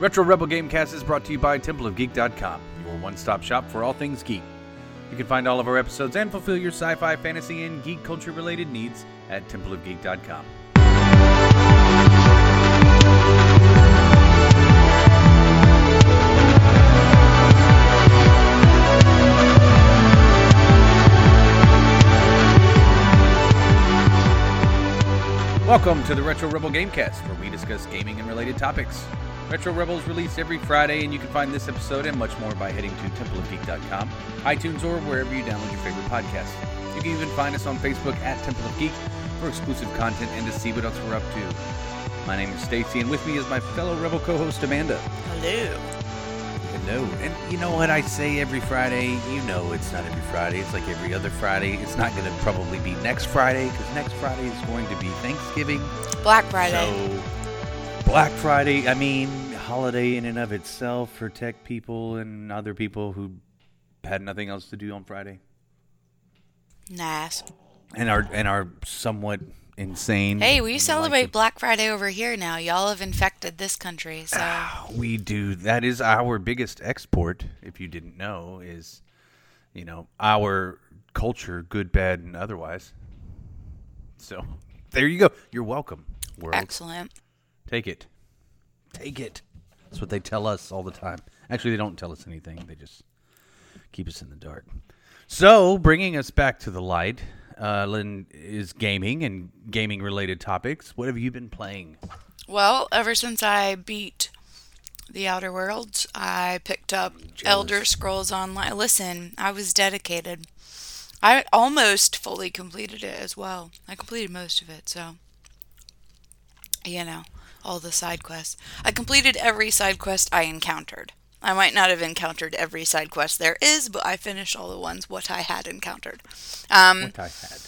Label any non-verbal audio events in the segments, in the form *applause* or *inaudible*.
Retro Rebel Gamecast is brought to you by TempleOfGeek.com, your one stop shop for all things geek. You can find all of our episodes and fulfill your sci fi, fantasy, and geek culture related needs at TempleOfGeek.com. Welcome to the Retro Rebel Gamecast, where we discuss gaming and related topics. Retro Rebels released every Friday, and you can find this episode and much more by heading to templeofgeek.com, iTunes, or wherever you download your favorite podcasts. You can even find us on Facebook at Temple of Geek for exclusive content and to see what else we're up to. My name is Stacy, and with me is my fellow Rebel co-host Amanda. Hello. Hello. And you know what I say every Friday? You know it's not every Friday. It's like every other Friday. It's not going to probably be next Friday because next Friday is going to be Thanksgiving. Black Friday. So, Black Friday, I mean, holiday in and of itself for tech people and other people who had nothing else to do on Friday nice. and are and are somewhat insane. Hey, we celebrate like Black Friday over here now. Y'all have infected this country, so to- we do. That is our biggest export. If you didn't know, is you know our culture, good, bad, and otherwise. So *laughs* there you go. You're welcome, world. excellent. Take it. Take it. That's what they tell us all the time. Actually, they don't tell us anything. They just keep us in the dark. So, bringing us back to the light, uh, Lynn is gaming and gaming related topics. What have you been playing? Well, ever since I beat The Outer Worlds, I picked up Elder Scrolls Online. Listen, I was dedicated. I almost fully completed it as well. I completed most of it, so you know, all the side quests. I completed every side quest I encountered. I might not have encountered every side quest there is, but I finished all the ones what I had encountered. Um, What I had.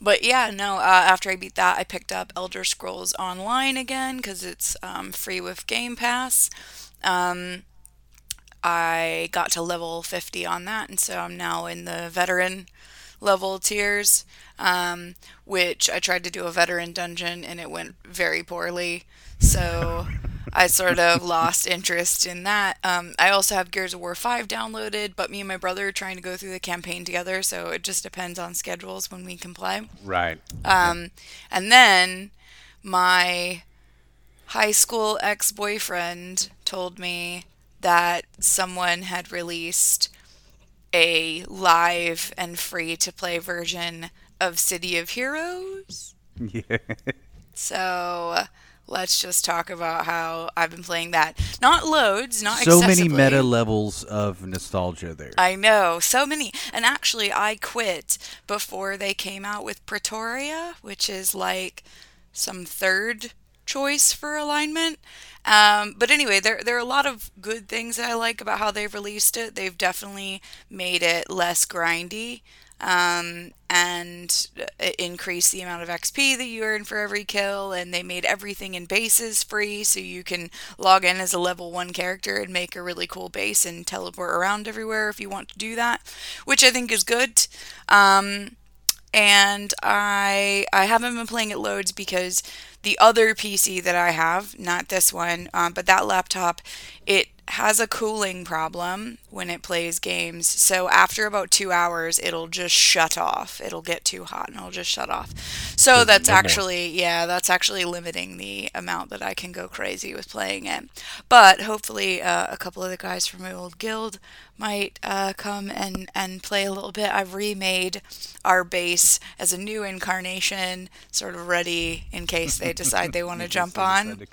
but yeah, no. Uh, after I beat that, I picked up Elder Scrolls Online again because it's um, free with Game Pass. Um, I got to level 50 on that, and so I'm now in the veteran level tiers. Um, which I tried to do a veteran dungeon and it went very poorly, so I sort of *laughs* lost interest in that. Um, I also have Gears of War 5 downloaded, but me and my brother are trying to go through the campaign together, so it just depends on schedules when we can play. Right. Um, and then my high school ex boyfriend told me that someone had released a live and free to play version of City of Heroes. yeah. So let's just talk about how I've been playing that. Not loads, not So many meta levels of nostalgia there. I know, so many. And actually, I quit before they came out with Praetoria, which is like some third choice for alignment. Um, but anyway, there there are a lot of good things that I like about how they've released it. They've definitely made it less grindy. Um, and uh, increase the amount of XP that you earn for every kill, and they made everything in bases free, so you can log in as a level one character and make a really cool base and teleport around everywhere if you want to do that, which I think is good. Um, and I I haven't been playing it loads because the other PC that I have, not this one, um, but that laptop, it has a cooling problem when it plays games. So after about two hours, it'll just shut off. It'll get too hot and it'll just shut off. So that's no more. actually yeah, that's actually limiting the amount that I can go crazy with playing it. But hopefully, uh, a couple of the guys from my old guild might uh, come and and play a little bit. I've remade our base as a new incarnation, sort of ready in case they decide they want *laughs* to jump on. To.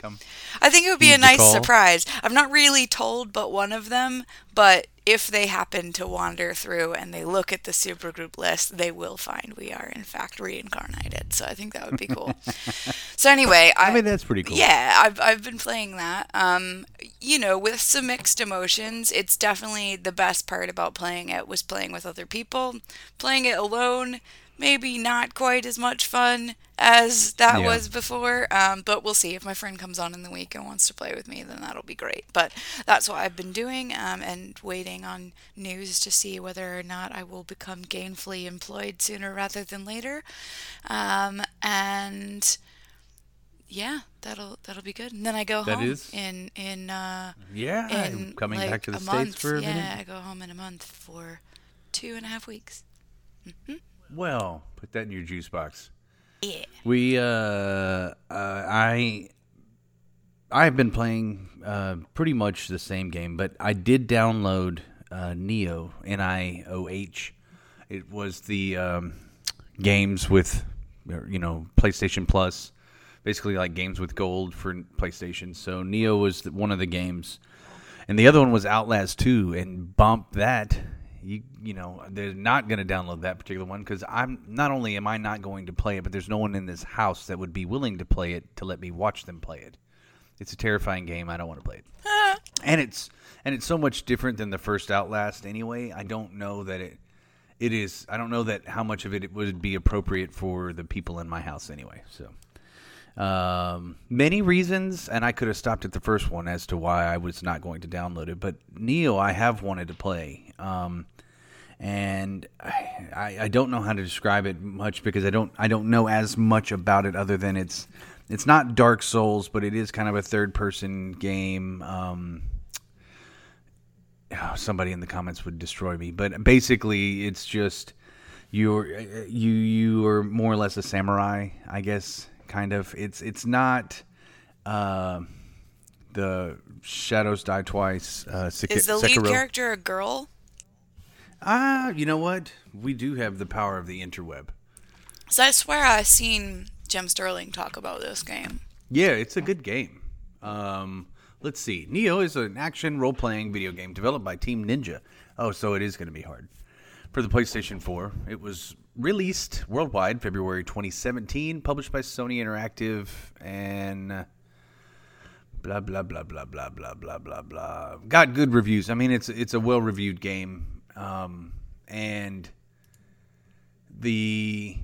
I think it would be Heed a nice call. surprise. I've not really told but one of them, but if they happen to wander through and they look at the supergroup list, they will find we are in fact reincarnated. So I think that would be cool. *laughs* so anyway, I, I mean, that's pretty cool. yeah, I've I've been playing that. Um, you know, with some mixed emotions. It's definitely the best part about playing it was playing with other people. Playing it alone, maybe not quite as much fun as that Yeah. was before. Um, but we'll see if my friend comes on in the week and wants to play with me, then that'll be great. But that's what I've been doing, um, and waiting on news to see whether or not I will become gainfully employed sooner rather than later. Um, and yeah, that'll that'll be good. And then I go That home is- in in uh Yeah, in coming like back to the a states month. for a yeah, minute. I go home in a month for two and a half weeks. Well, put that in your juice box. Yeah. We, uh, uh, I, I've been playing uh, pretty much the same game, but I did download uh, Nioh N I O H. It was the um, games with, you know, PlayStation Plus, basically like games with gold for PlayStation. So Nioh was the, one of the games, and the other one was Outlast Two, and bump that. You you know they're not going to download that particular one because I'm not only am I not going to play it, but there's no one in this house that would be willing to play it to let me watch them play it. It's a terrifying game. I don't want to play it. *laughs* and it's and it's so much different than the first Outlast anyway. I don't know that it it is. I don't know that how much of it would be appropriate for the people in my house anyway. So um, many reasons, and I could have stopped at the first one as to why I was not going to download it. But Nioh, I have wanted to play, um, and I, I don't know how to describe it much because I don't I don't know as much about it other than it's it's not Dark Souls, but it is kind of a third person game. Um, oh, somebody in the comments would destroy me, but basically, it's just you're you you are more or less a samurai, I guess. Kind of. It's it's not uh, the Shadows Die Twice. Uh, Sek- Is the lead Sekiro. character a girl? Ah, you know what? We do have the power of the interweb. So I swear I seen Jim Sterling talk about this game. Yeah, it's a good game. Um, let's see. Nioh is an action role playing video game developed by Team Ninja. Oh, so it is going to be hard. For the PlayStation 4, it was released worldwide February 2017, published by Sony Interactive, and uh, blah blah blah blah blah blah blah blah blah. Got good reviews. I mean, it's it's a well reviewed game, um, and the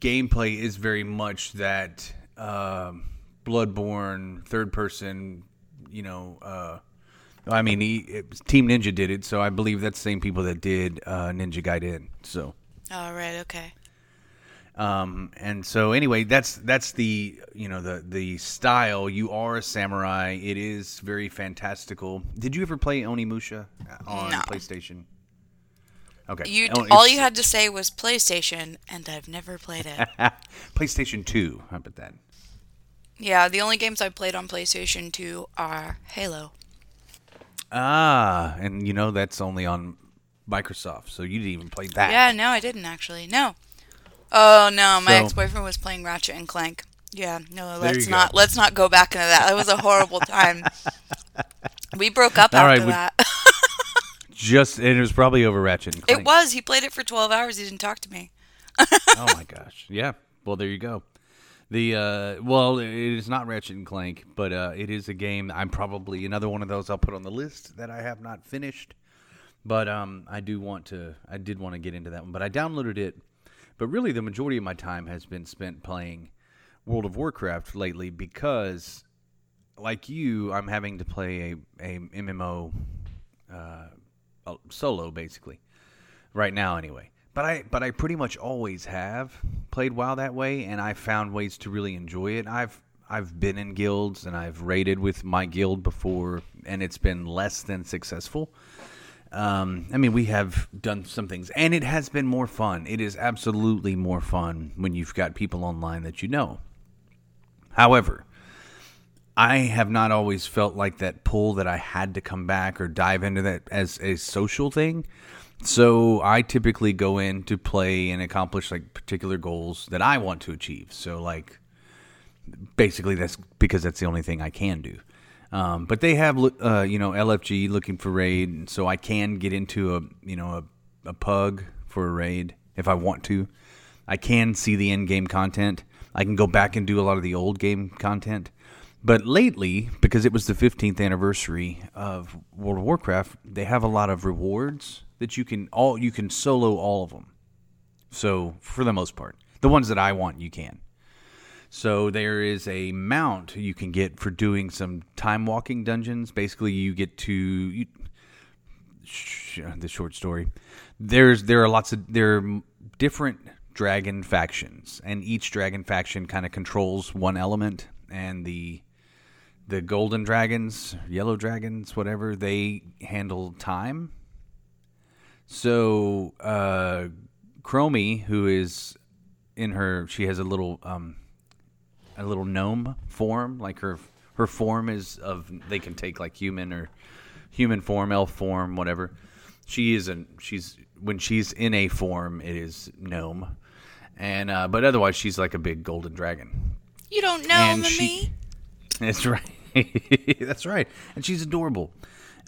gameplay is very much that um, Bloodborne third person. You know, uh, I mean, he, it, was- Team Ninja did it, so I believe that's the same people that did uh, Ninja Gaiden. So. All right, okay. Um, and so anyway, that's that's the you know the the style. You are a samurai. It is very fantastical. Did you ever play Onimusha on No. PlayStation? Okay, You Oh, all you had to *laughs* say was PlayStation, and I've never played it. *laughs* PlayStation Two. How about that? yeah, the only games I played on PlayStation 2 are Halo. Ah, and you know that's only on Microsoft, so you didn't even play that. Yeah, no, I didn't actually. No. Oh no, my So- ex-boyfriend was playing Ratchet and Clank. Yeah, no, let's not go. let's not go back into that. That was a horrible time. *laughs* we broke up All after right, that. Just and it was probably over Ratchet and Clank. it was. He played it for 12 hours. He didn't talk to me. *laughs* oh my gosh. Yeah. Well, there you go. The uh, well, it is not Ratchet and Clank, but uh, it is a game. I'm probably another one of those I'll put on the list that I have not finished. But um, I do want to. I did want to get into that one, but I downloaded it. But really, the majority of my time has been spent playing World of Warcraft lately because, like you, I'm having to play a a MMO uh, solo basically right now anyway. But I but I pretty much always have played WoW that way and I found ways to really enjoy it. I've I've been in guilds and I've raided with my guild before and it's been less than successful. Um, I mean, we have done some things, and it has been more fun. It is absolutely more fun when you've got people online that you know. However, I have not always felt like that pull that I had to come back or dive into that as a social thing. So I typically go in to play and accomplish like particular goals that I want to achieve. So like basically that's because that's the only thing I can do. Um, but they have uh, you know LFG looking for raid, and so I can get into a you know a, a pug for a raid if I want to. I can see the end game content. I can go back and do a lot of the old game content. But lately, because it was the 15th anniversary of World of Warcraft, they have a lot of rewards that you can all you can solo all of them. So for the most part, the ones that I want, you can. So there is a mount you can get for doing some time walking dungeons. Basically, you get to you, sh- uh, the short story. There's there are lots of there are different dragon factions, and each dragon faction kind of controls one element, and the the golden dragons, yellow dragons, whatever they handle time. So uh, Chromie, who is in her, she has a little um, a little gnome form, like her her form is of they can take like human or human form, elf form, whatever. She isn't. She's when she's in a form, it is gnome, and uh, but otherwise she's like a big golden dragon. You don't know And me. she- *laughs* That's right. *laughs* That's right. And she's adorable.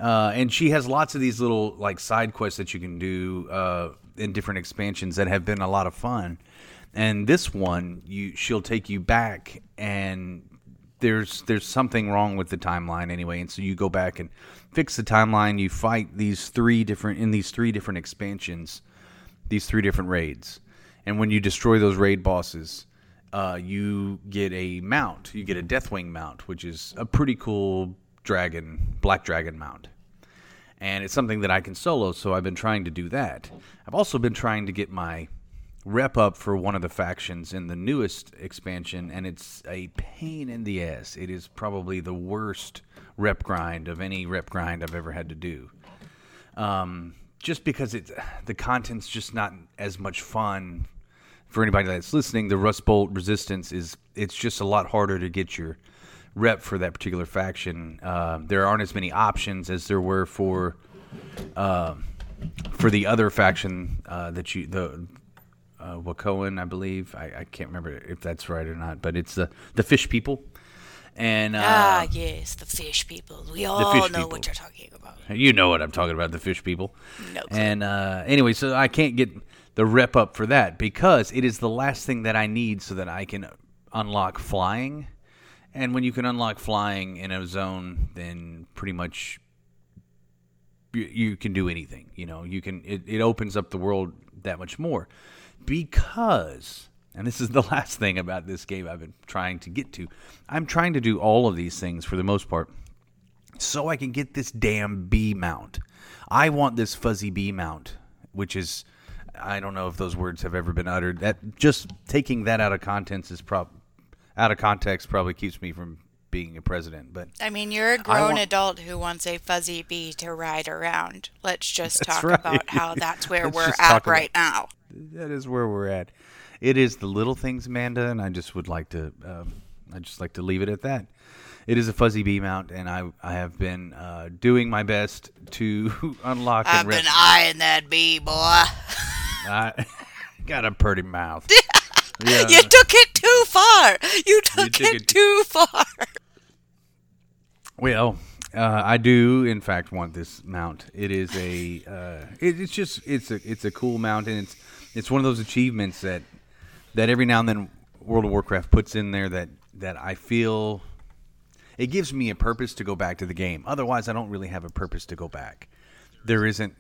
Uh, and she has lots of these little like side quests that you can do uh, in different expansions that have been a lot of fun. And this one, you she'll take you back, and there's there's something wrong with the timeline anyway, and so you go back and fix the timeline. You fight these three different in these three different expansions, these three different raids, and when you destroy those raid bosses, uh, you get a mount. You get a Deathwing mount, which is a pretty cool dragon, black dragon mount. And it's something that I can solo, so I've been trying to do that. I've also been trying to get my rep up for one of the factions in the newest expansion, and it's a pain in the ass. It is probably the worst rep grind of any rep grind I've ever had to do um, just because it's the content's just not as much fun for anybody that's listening. The Rust Bolt Resistance is it's just a lot harder to get your rep for that particular faction. Uh, there aren't as many options as there were for uh, for the other faction uh, that you the uh, Wakoan, I believe. I, I can't remember if that's right or not, but it's the the fish people. And uh, ah, yes, the fish people. We all know people. what you're talking about. you know what I'm talking about, the fish people. No clue. And uh, anyway, so I can't get the rep up for that because it is the last thing that I need so that I can unlock flying. And when you can unlock flying in a zone, then pretty much you, you can do anything. You know, you can. It, it opens up the world that much more because. And this is the *laughs* last thing about this game I've been trying to get to. I'm trying to do all of these things for the most part so I can get this damn bee mount. I want this fuzzy bee mount, which is I don't know if those words have ever been uttered. That just taking that out of context is prob out of context probably keeps me from being a president. But I mean, you're a grown want- adult who wants a fuzzy bee to ride around. Let's just talk right. about how *laughs* that's where we're at about- right now. that is where we're at. It is the little things, Amanda, and I just would like to. Um, I just like to leave it at that. It is a fuzzy bee mount, and I I have been uh, doing my best to *laughs* unlock I've been eyeing that bee, boy. *laughs* I *laughs* got a pretty mouth. *laughs* Yeah. You took it too far. You took, took it, it- too far. Well, uh, I do in fact want this mount. It is a uh, it, it's just it's a it's a cool mount and it's it's one of those achievements that that every now and then World of Warcraft puts in there that that I feel it gives me a purpose to go back to the game. Otherwise, I don't really have a purpose to go back. There isn't.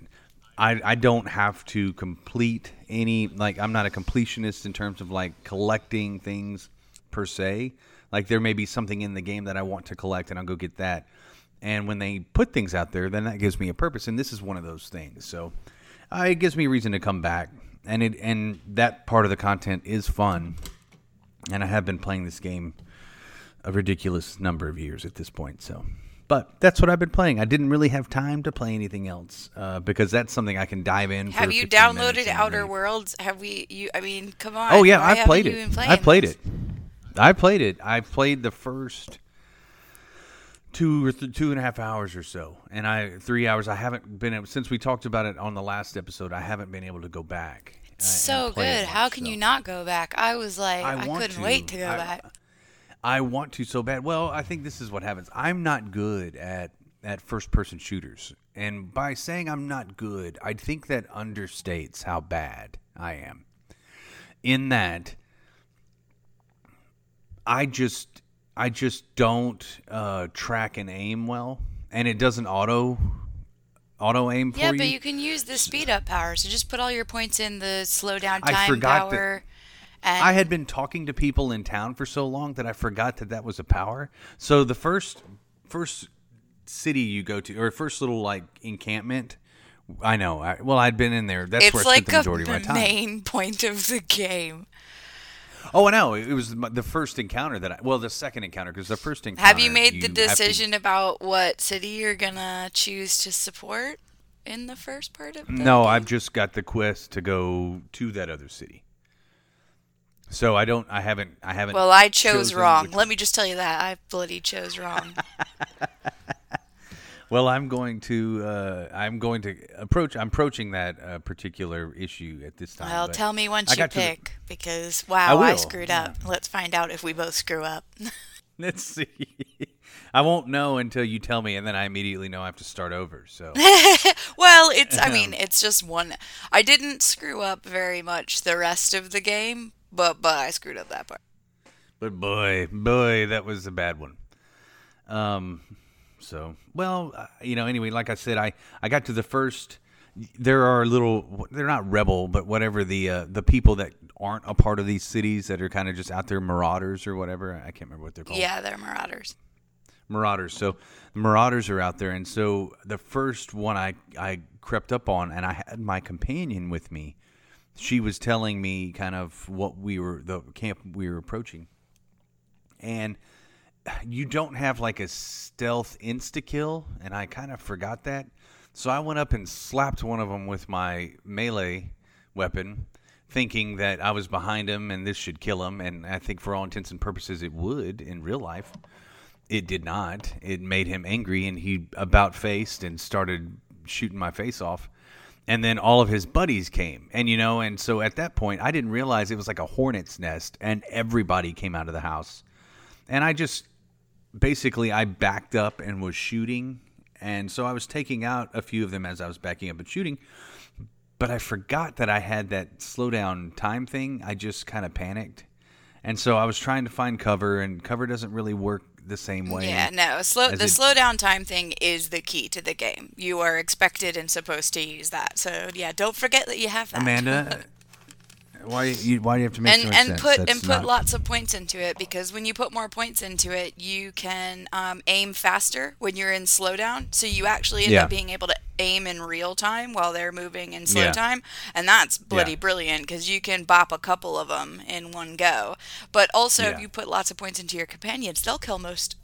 I, I don't have to complete any like I'm not a completionist in terms of like collecting things per se. Like there may be something in the game that I want to collect and I'll go get that. And when they put things out there, then that gives me a purpose and this is one of those things. So uh, it gives me a reason to come back. And it and that part of the content is fun. And I have been playing this game a ridiculous number of years at this point. So, but that's what I've been playing. I didn't really have time to play anything else uh, because that's something I can dive in. for Have you downloaded Outer. Worlds? Have we? You? I mean, come on. Oh yeah, Why I've played it. I played this? it. I played it. I played the first two or th- two and a half hours or so, and I three hours. I haven't been since we talked about it on the last episode. I haven't been able to go back. uh, So good. How can so. you not go back? I was like, I, want couldn't wait to go I- back. I want to so bad. Well, I think this is what happens. I'm not good at at first person shooters. And by saying I'm not good, I think that understates how bad I am. In that I just I just don't uh, track and aim well, and it doesn't auto auto aim for Yeah, you. but you can use the speed up power. So just put all your points in the slow down I time forgot that- power. And I had been talking to people in town for so long that I forgot that that was a power. So the first first city you go to, or first little like encampment, I know. I, well, I'd been in there. That's where I like spent the a of my time. main point of the game. Oh, I know. It was the first encounter that I. Well, the second encounter because the first encounter. Have you made the have to- decision about what city you're gonna choose to support in the first part of the No, game? I've just got the quest to go to that other city. So I don't. I haven't. I haven't. Well, I chose wrong. Let me just tell you that I bloody chose wrong. *laughs* Well, I'm going to. Uh, I'm going to approach. I'm approaching that uh, particular issue at this time. well, tell me once I you to the- pick, because wow, I, will, screwed up. Let's find out if we both screw up. *laughs* Let's see. I won't know until you tell me, and then I immediately know I have to start over. So. *laughs* well, it's I mean, it's just one. I didn't screw up very much the rest of the game, but but I screwed up that part. But boy, boy, that was a bad one. Um, so well, uh, you know. Anyway, like I said, I I got to the first. There are little. They're not rebel, but whatever the uh, the people that aren't a part of these cities that are kind of just out there marauders or whatever. I can't remember what they're called. Yeah, they're marauders. Marauders. So the Marauders are out there, and so the first one I I crept up on, and I had my companion with me. She was telling me kind of what we were the camp we were approaching, and you don't have like a stealth insta kill, and I kind of forgot that. So I went up and slapped one of them with my melee weapon, thinking that I was behind him and this should kill him. And I think for all intents and purposes, it would in real life. It did not. It made him angry, and he about faced and started shooting my face off. And then all of his buddies came, and you know, and so at that point, I didn't realize it was like a hornet's nest, and everybody came out of the house. And I just basically I backed up and was shooting, and so I was taking out a few of them as I was backing up and shooting. But I forgot that I had that slow down time thing. I just kind of panicked, and so I was trying to find cover, and cover doesn't really work the same way. Yeah, no. Slow the it- slow down time thing is the key to the game. You are expected and supposed to use that. So yeah, don't forget that you have that. Amanda, *laughs* why you, why do you have to make so and much and sense? put That's and put not- lots of points into it because when you put more points into it, you can um, aim faster when you're in slowdown. So you actually end Yeah. up being able to aim in real time while they're moving in slow Yeah. time, and that's bloody Yeah. brilliant because you can bop a couple of them in one go. But also, Yeah. if you put lots of points into your companions, they'll kill most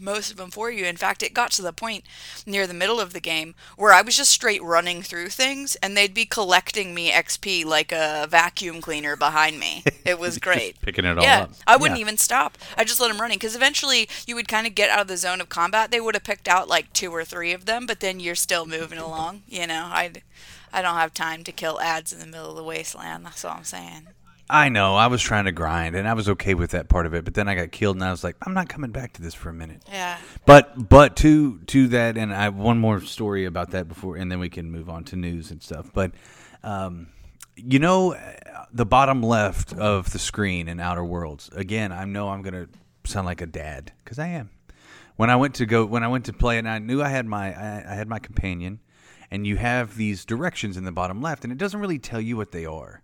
most of them for you. In fact, it got to the point near the middle of the game where I was just straight running through things and they'd be collecting me XP like a vacuum cleaner behind me. It was *laughs* great. picking it all yeah, up. I wouldn't Yeah. even stop. I just let them running because eventually you would kind of get out of the zone of combat. They would have picked out like two or three of them, but then you're still moving along. You know, I I don't have time to kill ads in the middle of the wasteland. That's all I'm saying. I know. I was trying to grind, and I was okay with that part of it. But then I got killed, and I was like, I'm not coming back to this for a minute. Yeah. But but to to that, and I have one more story about that before, and then we can move on to news and stuff. But um, you know, the bottom left of the screen in Outer Worlds. Again, I know I'm gonna sound like a dad because I am. When I went to go, when I went to play, and I knew I had my I, I had my companion, and you have these directions in the bottom left, and it doesn't really tell you what they are.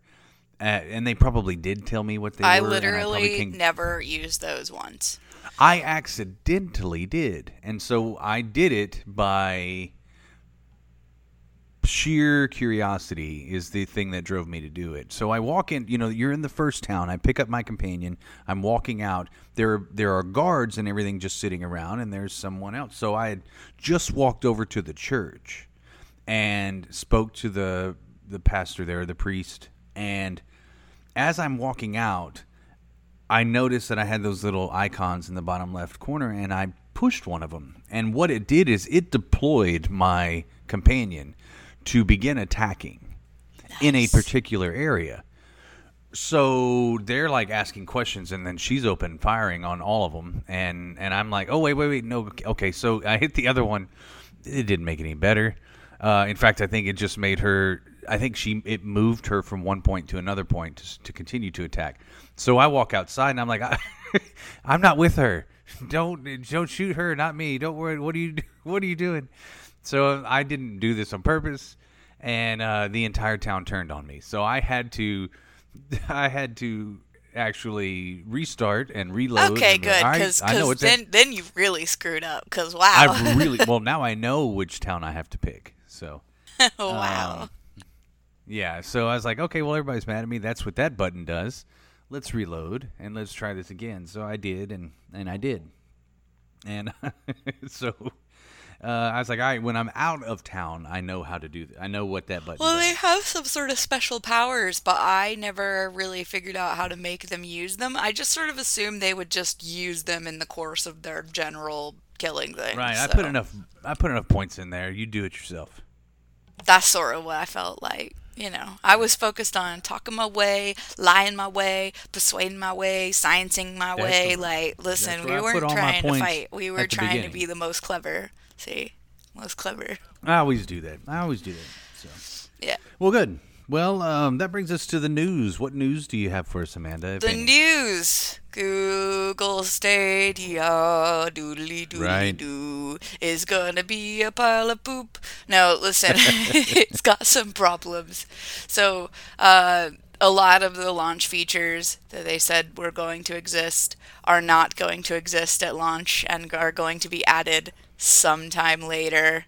Uh, and they probably did tell me what they I were. and probably literally never used those once. I accidentally did. And so I did it by sheer curiosity is the thing that drove me to do it. So I walk in, you know, you're in the first town. I pick up my companion. I'm walking out. There there are guards and everything just sitting around and there's someone else. So I had just walked over to the church and spoke to the the pastor there, the priest, and as I'm walking out, I noticed that I had those little icons in the bottom left corner, and I pushed one of them. And what it did is it deployed my companion to begin attacking in a particular area. So they're like asking questions, and then she's open firing on all of them, and and I'm like, oh wait, wait, wait, no, okay. So I hit the other one. It didn't make it any better. Uh, in fact, I think it just made her. I think she it moved her from one point to another point to, to continue to attack. So I walk outside and I'm like, I, *laughs* I'm not with her. Don't don't shoot her, not me. Don't worry. What are you *laughs* What are you doing? So I didn't do this on purpose, and uh, the entire town turned on me. So I had to, *laughs* I had to actually restart and reload. Okay, and, good, because I know it's a- then then you really screwed up. Because wow, I really well now I know which town I have to pick. So wow. um, yeah, so I was like, okay, well everybody's mad at me. That's what that button does. let's reload and let's try this again. So I did, and and I did, and *laughs* so uh, I was like, all right, when I'm out of town, I know how to do. Th- I know what that button. Well, does. they have some sort of special powers, but I never really figured out how to make them use them. I just sort of assumed they would just use them in the course of their general killing thing. right. I put enough. I put enough points in there. You do it yourself. That's sort of what I felt like. You know, I was focused on talking my way, lying my way, persuading my way, sciencing my That's way. Like, listen, we weren't put all my trying to fight. We were trying to be the most clever. See, most clever. I always do that. I always do that. So Yeah. well, good. Well, um, that brings us to the news. What news do you have for us, Amanda? The any? news. Google Stadia, doodly doodly Right. doo, is gonna be a pile of poop. No, listen, *laughs* it's got some problems. So, uh, a lot of the launch features that they said were going to exist are not going to exist at launch and are going to be added sometime later.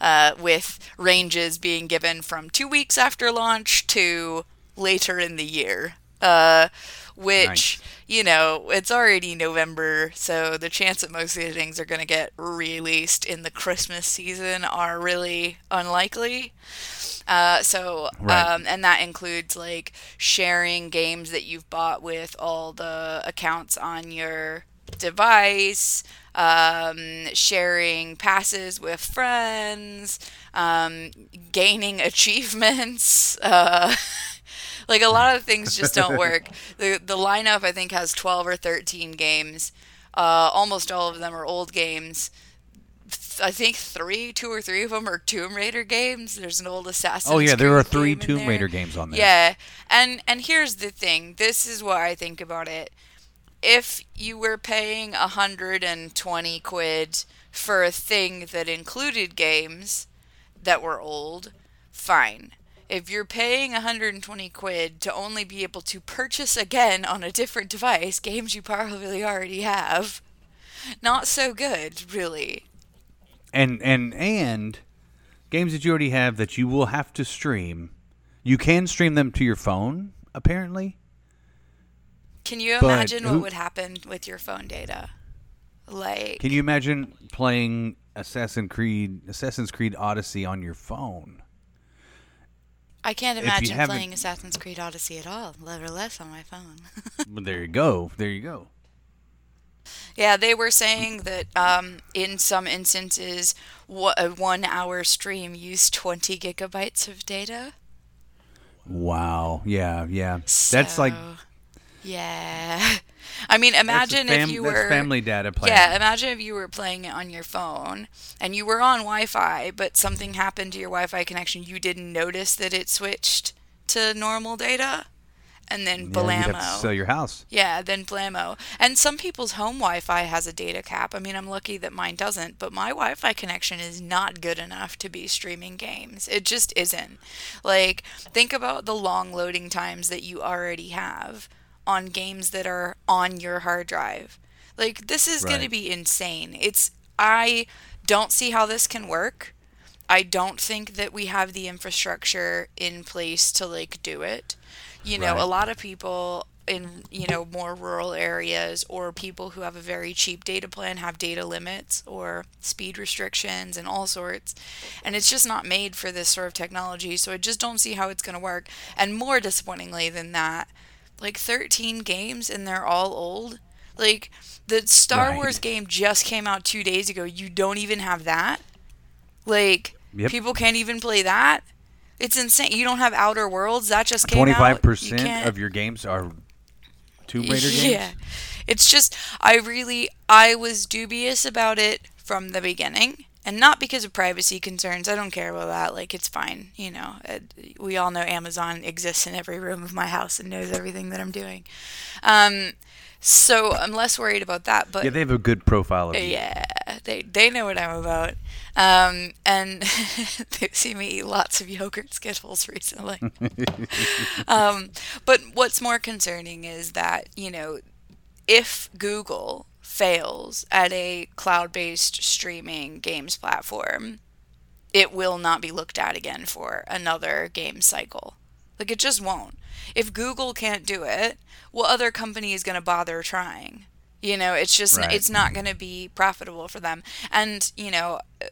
Uh, with ranges being given from two weeks after launch to later in the year. Uh, which Nice. you know, it's already November, so the chance that most of these things are going to get released in the Christmas season are really unlikely. Uh, so, Right. um, and that includes like sharing games that you've bought with all the accounts on your device, um, sharing passes with friends, um, gaining *laughs* achievements. Uh, *laughs* like a lot of things just don't *laughs* work. The the lineup I think has 12 or 13 games. Uh, almost all of them are old games. I think three, two or three of them are Tomb Raider games. There's an old Assassin's Oh yeah, there are three Tomb. Raider games on there. Yeah, and and here's the thing. This is what I think about it. If you were paying 120 quid for a thing that included games that were old, fine. If you're paying 120 quid to only be able to purchase again on a different device games you probably already have, not so good, really. and and and games that you already have that you will have to stream. You can stream them to your phone, apparently. Can you imagine what would happen with your phone data? Like Can you imagine playing Assassin's Creed Assassin's Creed Odyssey on your phone? I can't imagine playing Assassin's Creed Odyssey at all, let or less on my phone. *laughs* Well, there you go. There you go. yeah, they were saying that um, in some instances, a one-hour stream used 20 gigabytes of data. Wow. Yeah, yeah. That's like So, yeah. I mean, imagine if you were family data plan. Yeah, imagine if you were playing it on your phone and you were on Wi-Fi, but something happened to your Wi-Fi connection. You didn't notice that it switched to normal data, and then Yeah, blammo. have to sell your house. Yeah, then blammo. And some people's home Wi-Fi has a data cap. I mean, I'm lucky that mine doesn't, but my Wi-Fi connection is not good enough to be streaming games. It just isn't. Like, think about the long loading times that you already have on games that are on your hard drive. Like, this is going to be insane. It's I don't see how this can work. I don't think that we have the infrastructure in place to like do it. You know, Right. a lot of people in you know more rural areas or people who have a very cheap data plan have data limits or speed restrictions and all sorts and it's just not made for this sort of technology so i just don't see how it's going to work and more disappointingly than that like 13 games and they're all old like the star Right. wars game just came out two days ago you don't even have that like Yep. people can't even play that it's insane you don't have outer worlds that just came Twenty out five You percent can't- of your games are Tomb Raider games. yeah. It's just I really I was dubious about it from the beginning. And not because of privacy concerns. I don't care about that. Like it's fine, you know. It, we all know Amazon exists in every room of my house and knows everything that I'm doing. Um so I'm less worried about that, but Yeah, they have a good profile of you. yeah, they they know what I'm about. Um, and *laughs* they've seen me eat lots of yogurt Skittles *laughs* recently. *laughs* um, but what's more concerning is that you know, if Google fails at a cloud-based streaming games platform, it will not be looked at again for another game cycle. Like it just won't. If Google can't do it, what other company is going to bother trying? You know, it's just Right. it's not going to be profitable for them. And, you know, uh,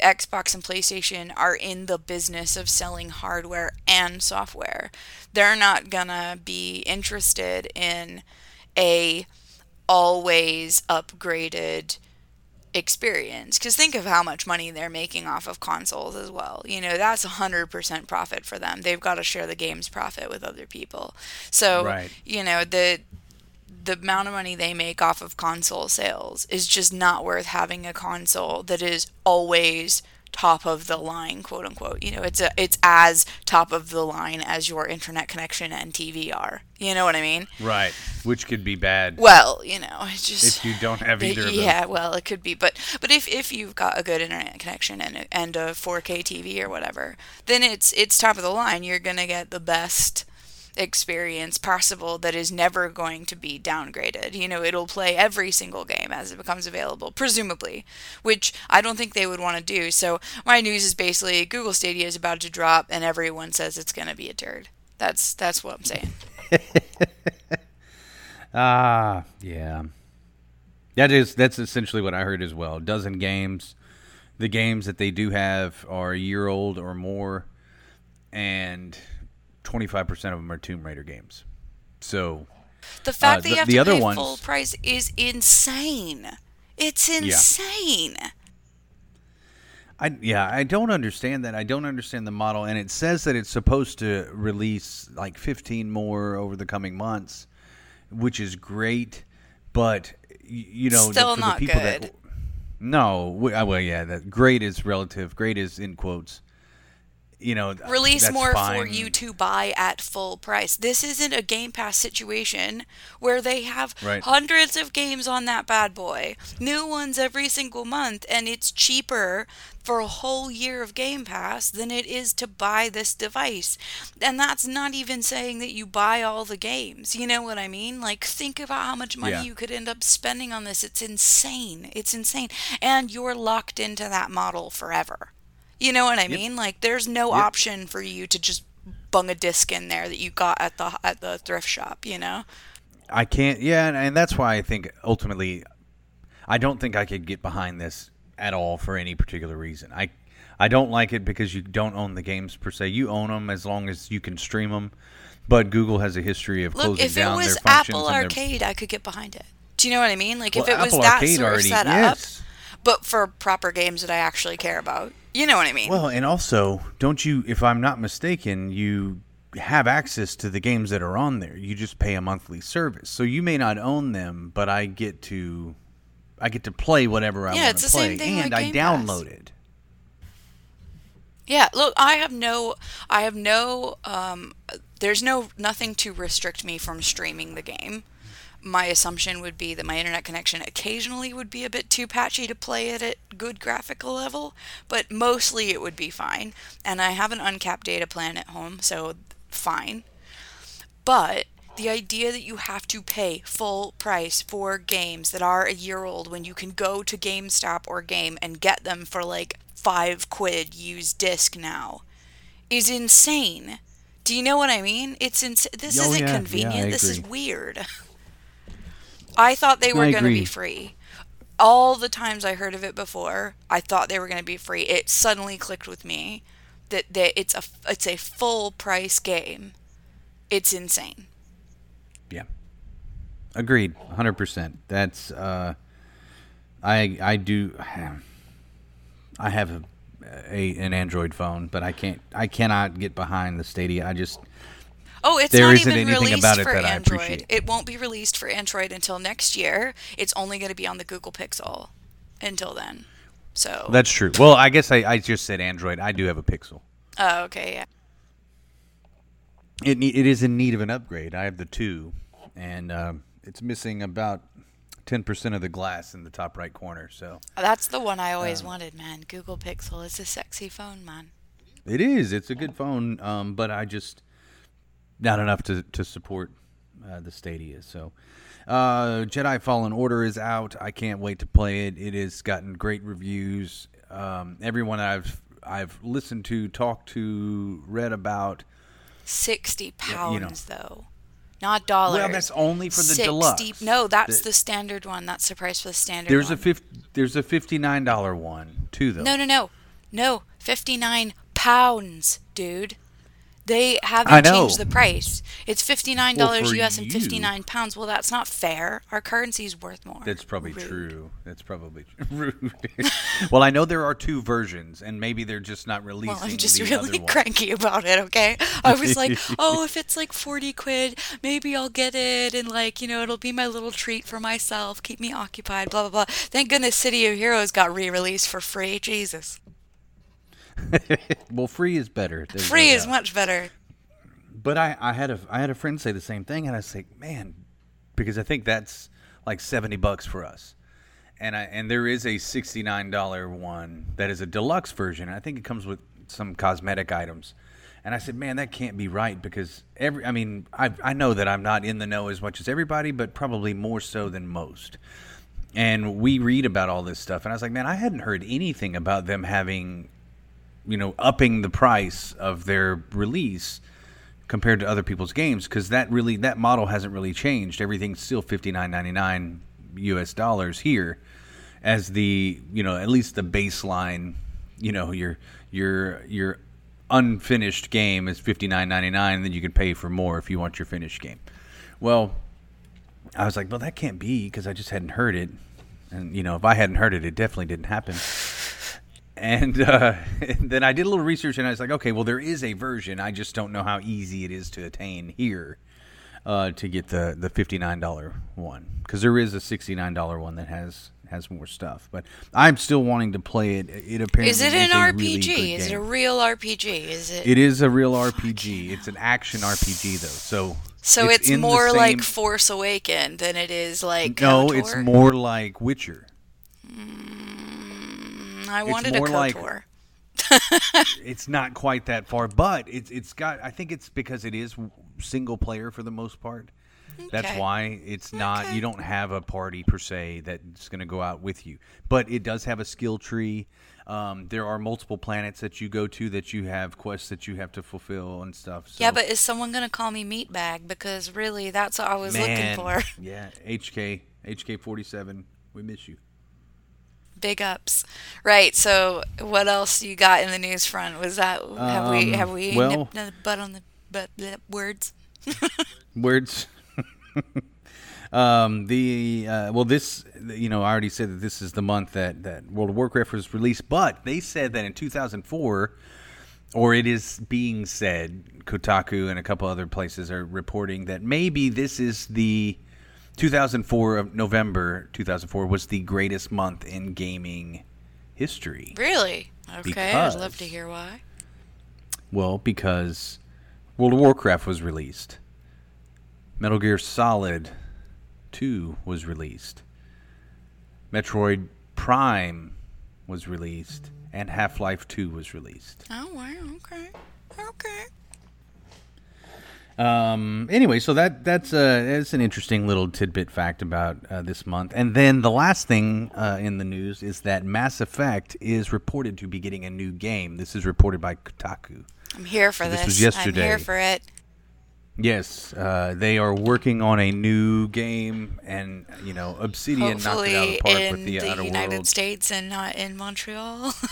Xbox and PlayStation are in the business of selling hardware and software. They're not going to be interested in a always upgraded experience. Because think of how much money they're making off of consoles as well. You know that's 100% profit for them. They've got to share the game's profit with other people. So Right. you know the the amount of money they make off of console sales is just not worth having a console that is always top of the line quote unquote you know it's a it's as top of the line as your internet connection and TV are you know what i mean Right. Which could be bad well you know it's just if you don't have either of those. yeah, well, it could be, but but if, if you've got a good internet connection and a, and a 4K TV or whatever, then it's it's top of the line. You're gonna get the best experience possible that is never going to be downgraded. You know, it'll play every single game as it becomes available, presumably, which I don't think they would want to do. So my news is basically Google Stadia is about to drop, and everyone says it's gonna be a turd. That's that's what I'm saying. *laughs* Ah, yeah. That is that's essentially what I heard as well. Dozen games. The games that they do have are a year old or more, and twenty five percent of them are Tomb Raider games. So The fact Uh, that the- you have the to other pay ones- full price is insane. It's insane. I yeah, I don't understand that. I don't understand the model, and it says that it's supposed to release like 15 more over the coming months, which is great. But you know, the- Still for not the people good. that no, we- uh, well, yeah, that great is relative. Great is in quotes. You know, Release more for you to buy at full price. This isn't a Game Pass situation where they have Right. hundreds of games on that bad boy, new ones every single month, and it's cheaper for a whole year of Game Pass than it is to buy this device. And that's not even saying that you buy all the games. You know what I mean? Like, think about how much money Yeah. you could end up spending on this. It's insane. It's insane. And you're locked into that model forever. You know what I mean? Like there's no Yep. option for you to just bung a disc in there that you got at the at the thrift shop, you know? I can't. Yeah, and, and that's why I think ultimately, I don't think I could get behind this at all for any particular reason. I I don't like it because you don't own the games per se. You own them as long as you can stream them. But Google has a history of Look, closing if it down was their functions Apple and their- Arcade, I could get behind it. Do you know what I mean? Like if Well, it was that Arcade sort of setup, yes. but for proper games that I actually care about. You know what I mean? Well, and also, don't you? If I'm not mistaken, you have access to the games that are on there. You just pay a monthly service, so you may not own them, but I get to, I get to play whatever I Yeah, want to play, same thing and like I Game Pass. download it. Yeah, look, I have no, I have no, um, there's no nothing to restrict me from streaming the game. My assumption would be that my internet connection occasionally would be a bit too patchy to play it at good graphical level, but mostly it would be fine. And I have an uncapped data plan at home, so fine. But the idea that you have to pay full price for games that are a year old when you can go to GameStop or Game and get them for like five quid used disc now is insane. Do you know what I mean? It's ins- This Oh, isn't yeah, yeah, convenient. I this is weird. *laughs* I thought they were going to be free. All the times I heard of it before, I thought they were going to be free. It suddenly clicked with me that they, it's a it's a full price game. It's insane. Yeah. Agreed. 100%. That's uh I I do *sighs* I have a, a an Android phone, but I can't I cannot get behind the Stadia. I just Oh, it's There not isn't even anything released about it for that I Android. appreciate. It won't be released for Android until next year. It's only going to be on the Google Pixel until then. So That's true. Well, I guess I, I just said Android. I do have a Pixel. Oh, okay, yeah. It ne- it is in need of an upgrade. I have the 2 and um, it's missing about 10% of the glass in the top right corner, so That's the one I always wanted, man. Google Pixel is a sexy phone, man. It is. It's a good phone, um, but I just not enough to to support uh, the Stadia. So, uh, Jedi Fallen Order is out. I can't wait to play it. It has gotten great reviews. Um, everyone I've I've listened to, talked to, read about 60 pounds, you know. though. Not dollars. Well, that's only for the 60 deluxe. No, that's The- the standard one. That's the price for the standard There's one. a fif- There's a fifty nine dollar one too, though. No, no, no. No, 59 pounds, dude. They haven't changed the price. It's $59 Well, for US and 59 pounds. Well, that's not fair. Our currency's worth more. That's probably Rude. true. That's probably *laughs* rude. *laughs* well, I know there are two versions, and maybe they're just not releasing. Well, I'm just the really *laughs* cranky about it, okay? I was like, oh, if it's like 40 quid, maybe I'll get it, and like, you know, it'll be my little treat for myself, keep me occupied, blah, blah, blah. Thank goodness City of Heroes got re released for free. Jesus. *laughs* well, free is better. There's no Free is much better. But I, I had a I had a friend say the same thing, and I was like, man, because I think that's like seventy bucks for us, and I and there is a sixty nine dollar one that is a deluxe version. I think it comes with some cosmetic items, and I said, man, that can't be right because every I mean I I know that I'm not in the know as much as everybody, but probably more so than most. And we read about all this stuff, and I was like, man, I hadn't heard anything about them having, you know, upping the price of their release compared to other people's games because that really that model hasn't really changed. Everything's still fifty nine ninety nine U.S. dollars here, as the you know at least the baseline. You know your your your unfinished game is fifty nine ninety nine, and then you can pay for more if you want your finished game. Well, I was like, well, that can't be because I just hadn't heard it, and you know if I hadn't heard it, it definitely didn't happen. And, uh, *laughs* and then I did a little research, and I was like, okay, well, there is a version. I just don't know how easy it is to attain here uh, to get the the fifty nine dollar one because there is a sixty nine dollar one that has has more stuff. But I'm still wanting to play it. It apparently Is it an RPG? really is it a real RPG? Is it? It is a real RPG. It's an action RPG though. So so it's, the more like Force Awakened than it is like. no, it's more like Witcher. Mm, I wanted a more like- *laughs* it's not quite that far, but it's it's got. I think it's because it is single player for the most part. That's why it's not. Okay. You don't have a party per se that's going to go out with you, but it does have a skill tree. Um, there are multiple planets that you go to that you have quests that you have to fulfill and stuff. So, Yeah, but is someone gonna call me meatbag? Because really, that's what I was man, looking for. *laughs* yeah, HK HK forty seven, we miss you. Big ups. Right. So, what else you got in the news front? Was that have we Um, have we well- nipped the butt on the butt words? *laughs* words. *laughs* um, the uh, well, this you know I already said that this is the month that that World of Warcraft was released, but they said that in 2004, or it is being said, Kotaku and a couple other places are reporting that maybe this is the 2004 of November 2004 was the greatest month in gaming history. Really? Okay. I'd love to hear why. Well, because World of Warcraft was released. Metal Gear Solid 2 was released. Metroid Prime was released. And Half Life 2 was released. Oh wow. Okay. Okay. Um, anyway, so that that's uh, that's an interesting little tidbit fact about uh, this month. And then the last thing uh, in the news is that Mass Effect is reported to be getting a new game. This is reported by Kotaku. I'm here for So this this. was yesterday. I'm here for it. Yes, uh, they are working on a new game, and you know, Obsidian knocked it out of the park in with the, the Outer United Worlds. States and not in Montreal. *laughs*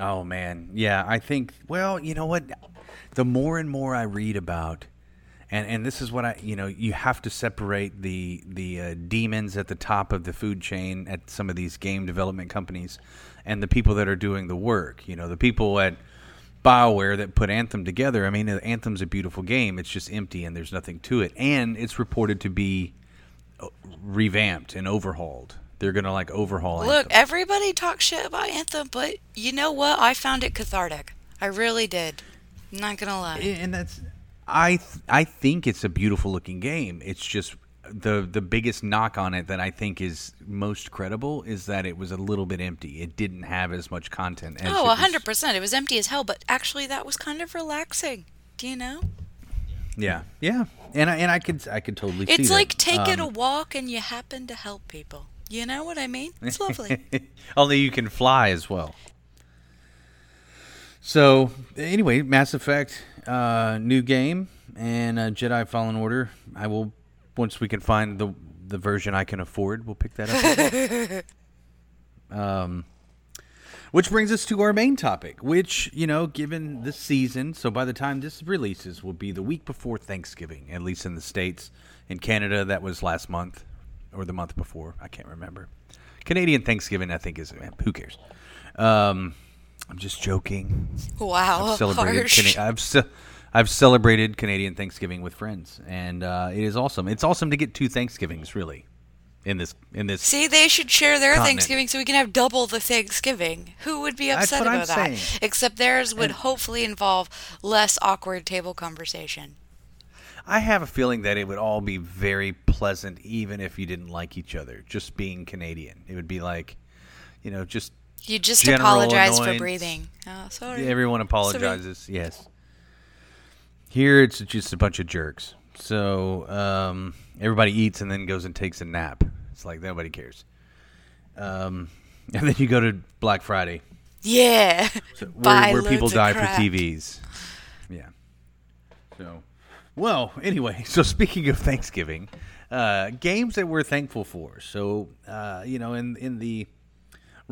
Oh man, yeah, I think. Well, you know what? The more and more I read about, and and this is what I, you know, you have to separate the the uh, demons at the top of the food chain at some of these game development companies, and the people that are doing the work. You know, the people at BioWare that put Anthem together. I mean, uh, Anthem's a beautiful game. It's just empty and there's nothing to it, and it's reported to be uh, revamped and overhauled. They're gonna like overhaul. It. Look, Anthem. everybody talks shit about Anthem, but you know what? I found it cathartic. I really did. I'm not gonna lie. and that's I th- I think it's a beautiful looking game. It's just the the biggest knock on it that I think is most credible is that it was a little bit empty. It didn't have as much content as Oh, it hundred percent. It was empty as hell, but actually, that was kind of relaxing. Do you know? Yeah, yeah, and I and I could I could totally see It's that. like taking a Um, walk and you happen to help people. You know what I mean? It's lovely. *laughs* Only you can fly as well. So anyway, Mass Effect uh, new game and uh, Jedi Fallen Order. I will once we can find the the version I can afford. We'll pick that up. *laughs* um, which brings us to our main topic, which you know, given the season, so by the time this releases, will be the week before Thanksgiving, at least in the states. In Canada, that was last month or the month before. I can't remember. Canadian Thanksgiving, I think, is who cares. Um, I'm just joking. Wow, I've celebrated. harsh. Cana- I've ce- I've celebrated Canadian Thanksgiving with friends, and uh, it is awesome. It's awesome to get two Thanksgivings, really, in this in this. See, they should share their Continent. Thanksgiving so we can have double the Thanksgiving. Who would be upset what I'm about that? saying. Except theirs would And- hopefully involve less awkward table conversation. I have a feeling that it would all be very pleasant, even if you didn't like each other. Just being Canadian, it would be like, you know, just You just apologize for breathing. Oh, sorry. everyone apologizes. Yes. Here it's just a bunch of jerks. So um, everybody eats and then goes and takes a nap. It's like nobody cares. Um, *laughs* and then you go to Black Friday, Yeah. *laughs* So where, where people die crap. for TVs. Yeah. So, well, anyway, *laughs* so speaking of Thanksgiving, uh, games that we're thankful for. So, uh, you know, in in the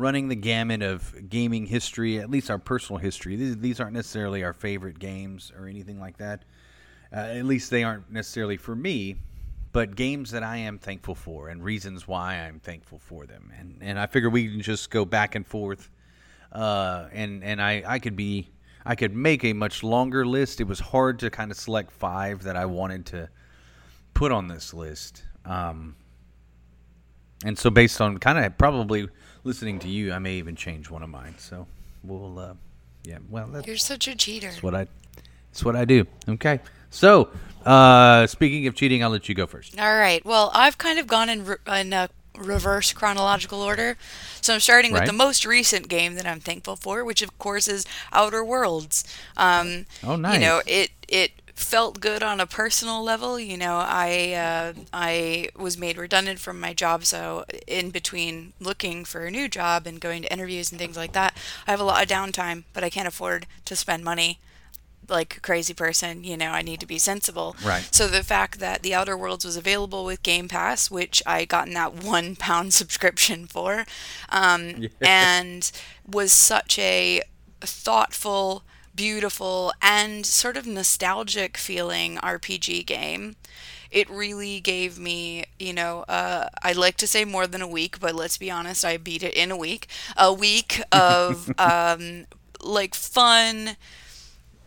running the gamut of gaming history, at least our personal history, these, these aren't necessarily our favorite games or anything like that. Uh, at least they aren't necessarily for me, but games that I am thankful for and reasons why I'm thankful for them. And and I figure we can just go back and forth uh, and and I I could be I could make a much longer list. It was hard to kind of select five that I wanted to put on this list. Um, and so based on kind of probably listening to you, I may even change one of mine. So we'll uh, yeah, well that's You're such a cheater. That's what I that's what I do. Okay. So, uh, speaking of cheating, I'll let you go first. All right. Well, I've kind of gone in, re- in a reverse chronological order. So I'm starting with the most recent game that I'm thankful for, which of course is Outer Worlds. Um, Oh, You know, it it felt good on a personal level. You know, I uh, I was made redundant from my job, so in between looking for a new job and going to interviews and things like that, I have a lot of downtime, but I can't afford to spend money like a crazy person, you know, I need to be sensible. Right. So the fact that The Outer Worlds was available with Game Pass, which I got in that *laughs* one pound subscription for, um, and was such a thoughtful, beautiful, and sort of nostalgic feeling RPG game. It really gave me, you know, uh, I'd like to say more than a week, but let's be honest, I beat it in a week. A week *laughs* of um, like fun,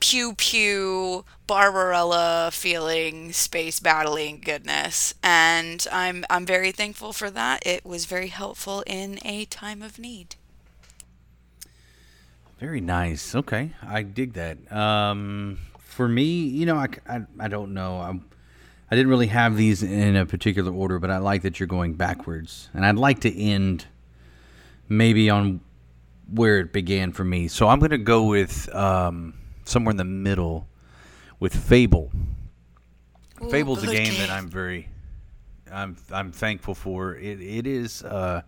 pew pew Barbarella feeling space battling goodness and I'm I'm very thankful for that. It was very helpful in a time of need. Very nice. Okay, I dig that. Um, for me, you know, I, I, I don't know. i I didn't really have these in a particular order, but I like that you're going backwards, and I'd like to end maybe on where it began for me. So I'm going to go with um, somewhere in the middle with Fable. Ooh, Fable's a game, that. I'm very, I'm I'm thankful for. It it is uh,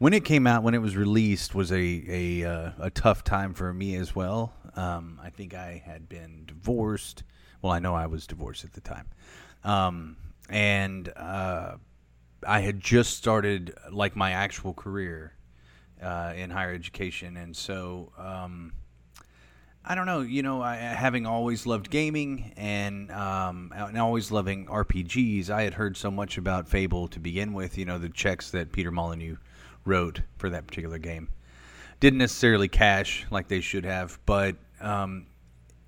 when it came out, when it was released, was a a uh, a tough time for me as well. Um, I think I had been divorced. Well, I know I was divorced at the time, um, and uh, I had just started like my actual career uh, in higher education, and so. Um, I don't know. You know, I, having always loved gaming and um, and always loving RPGs, I had heard so much about Fable to begin with. You know, the checks that Peter Molyneux wrote for that particular game didn't necessarily cash like they should have, but um,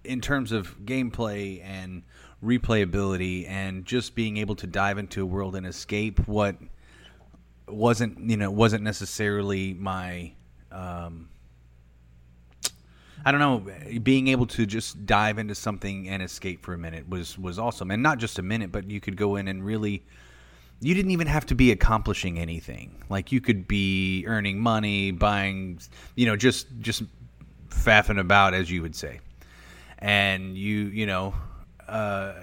in terms of gameplay and replayability and just being able to dive into a world and escape what wasn't you know wasn't necessarily my um, I don't know, being able to just dive into something and escape for a minute was was awesome, and not just a minute, but you could go in and really. You didn't even have to be accomplishing anything. Like you could be earning money, buying, you know, just just faffing about, as you would say, and you you know, uh,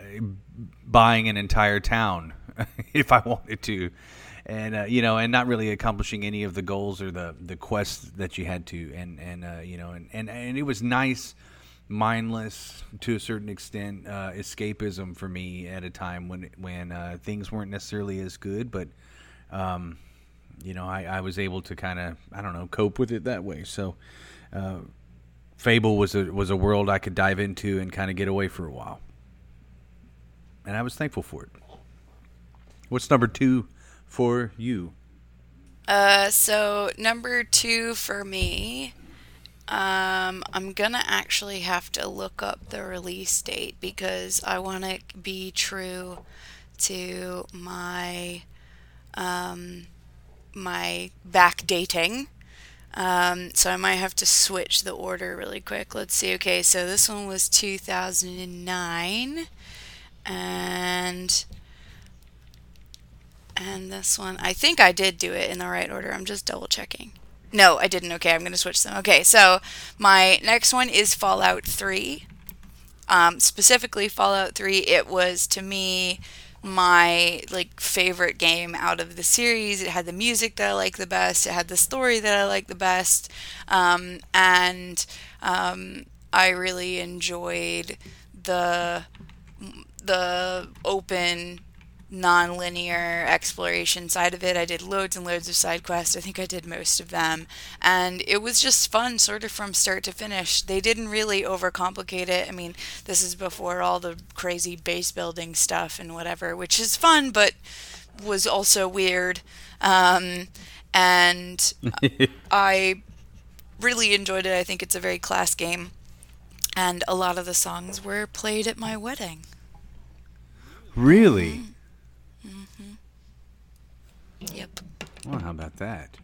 buying an entire town *laughs* if I wanted to, and uh, you know, and not really accomplishing any of the goals or the the quests that you had to, and and uh, you know, and, and and it was nice mindless to a certain extent uh, escapism for me at a time when when uh, things weren't necessarily as good, but um, you know I, I was able to kind of I don't know cope with it that way. So uh, Fable was a was a world I could dive into and kind of get away for a while, and I was thankful for it. What's number two for you? Uh, so number two for me, um, I'm gonna actually have to look up the release date because I want to be true to my um, my backdating. Um, so I might have to switch the order really quick. Let's see. Okay, so this one was 2009, and and this one, I think I did do it in the right order. I'm just double checking. No, I didn't. Okay, I'm going to switch them. Okay, so my next one is Fallout 3. Um, specifically, Fallout 3, it was to me my like favorite game out of the series. It had the music that I like the best. It had the story that I like the best, um, and um, I really enjoyed the the open non-linear exploration side of it. I did loads and loads of side quests. I think I did most of them. And it was just fun sort of from start to finish. They didn't really overcomplicate it. I mean, this is before all the crazy base building stuff and whatever, which is fun but was also weird. Um, and *laughs* I really enjoyed it. I think it's a very class game. And a lot of the songs were played at my wedding. Really? Yep. Well, how about that?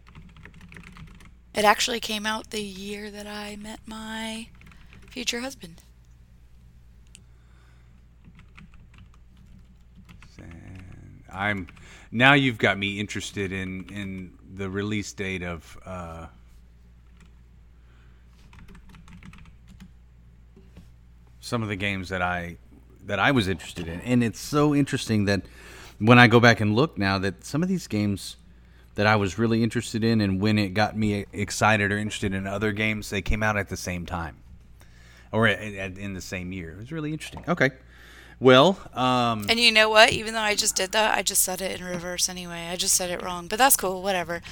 It actually came out the year that I met my future husband. And I'm now you've got me interested in in the release date of uh, some of the games that I that I was interested in, and it's so interesting that when I go back and look now that some of these games that I was really interested in and when it got me excited or interested in other games, they came out at the same time or at, at, in the same year. It was really interesting. Okay. Well, um, And you know what? Even though I just did that, I just said it in reverse anyway. I just said it wrong, but that's cool. Whatever.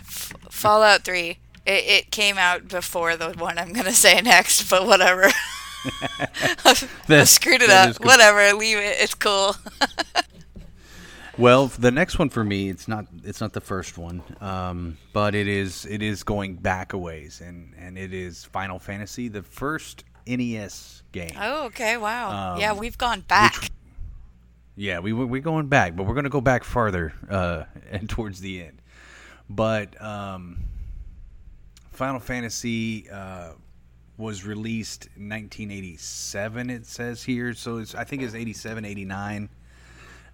F- Fallout 3. It, it came out before the one I'm going *laughs* to say next, but whatever. *laughs* *laughs* I screwed it up. Whatever. Leave it. It's cool. Well, the next one for me, it's not it's not the first one, um, but it is it is going back a ways, and and it is Final Fantasy, the first NES game. oh, okay. Wow. Um, yeah, we've gone back. Yeah, we we're going back, but we're going to go back farther uh, *laughs* and towards the end. But um, Final Fantasy uh, was released in 1987. It says here, so it's I think it's 87, 89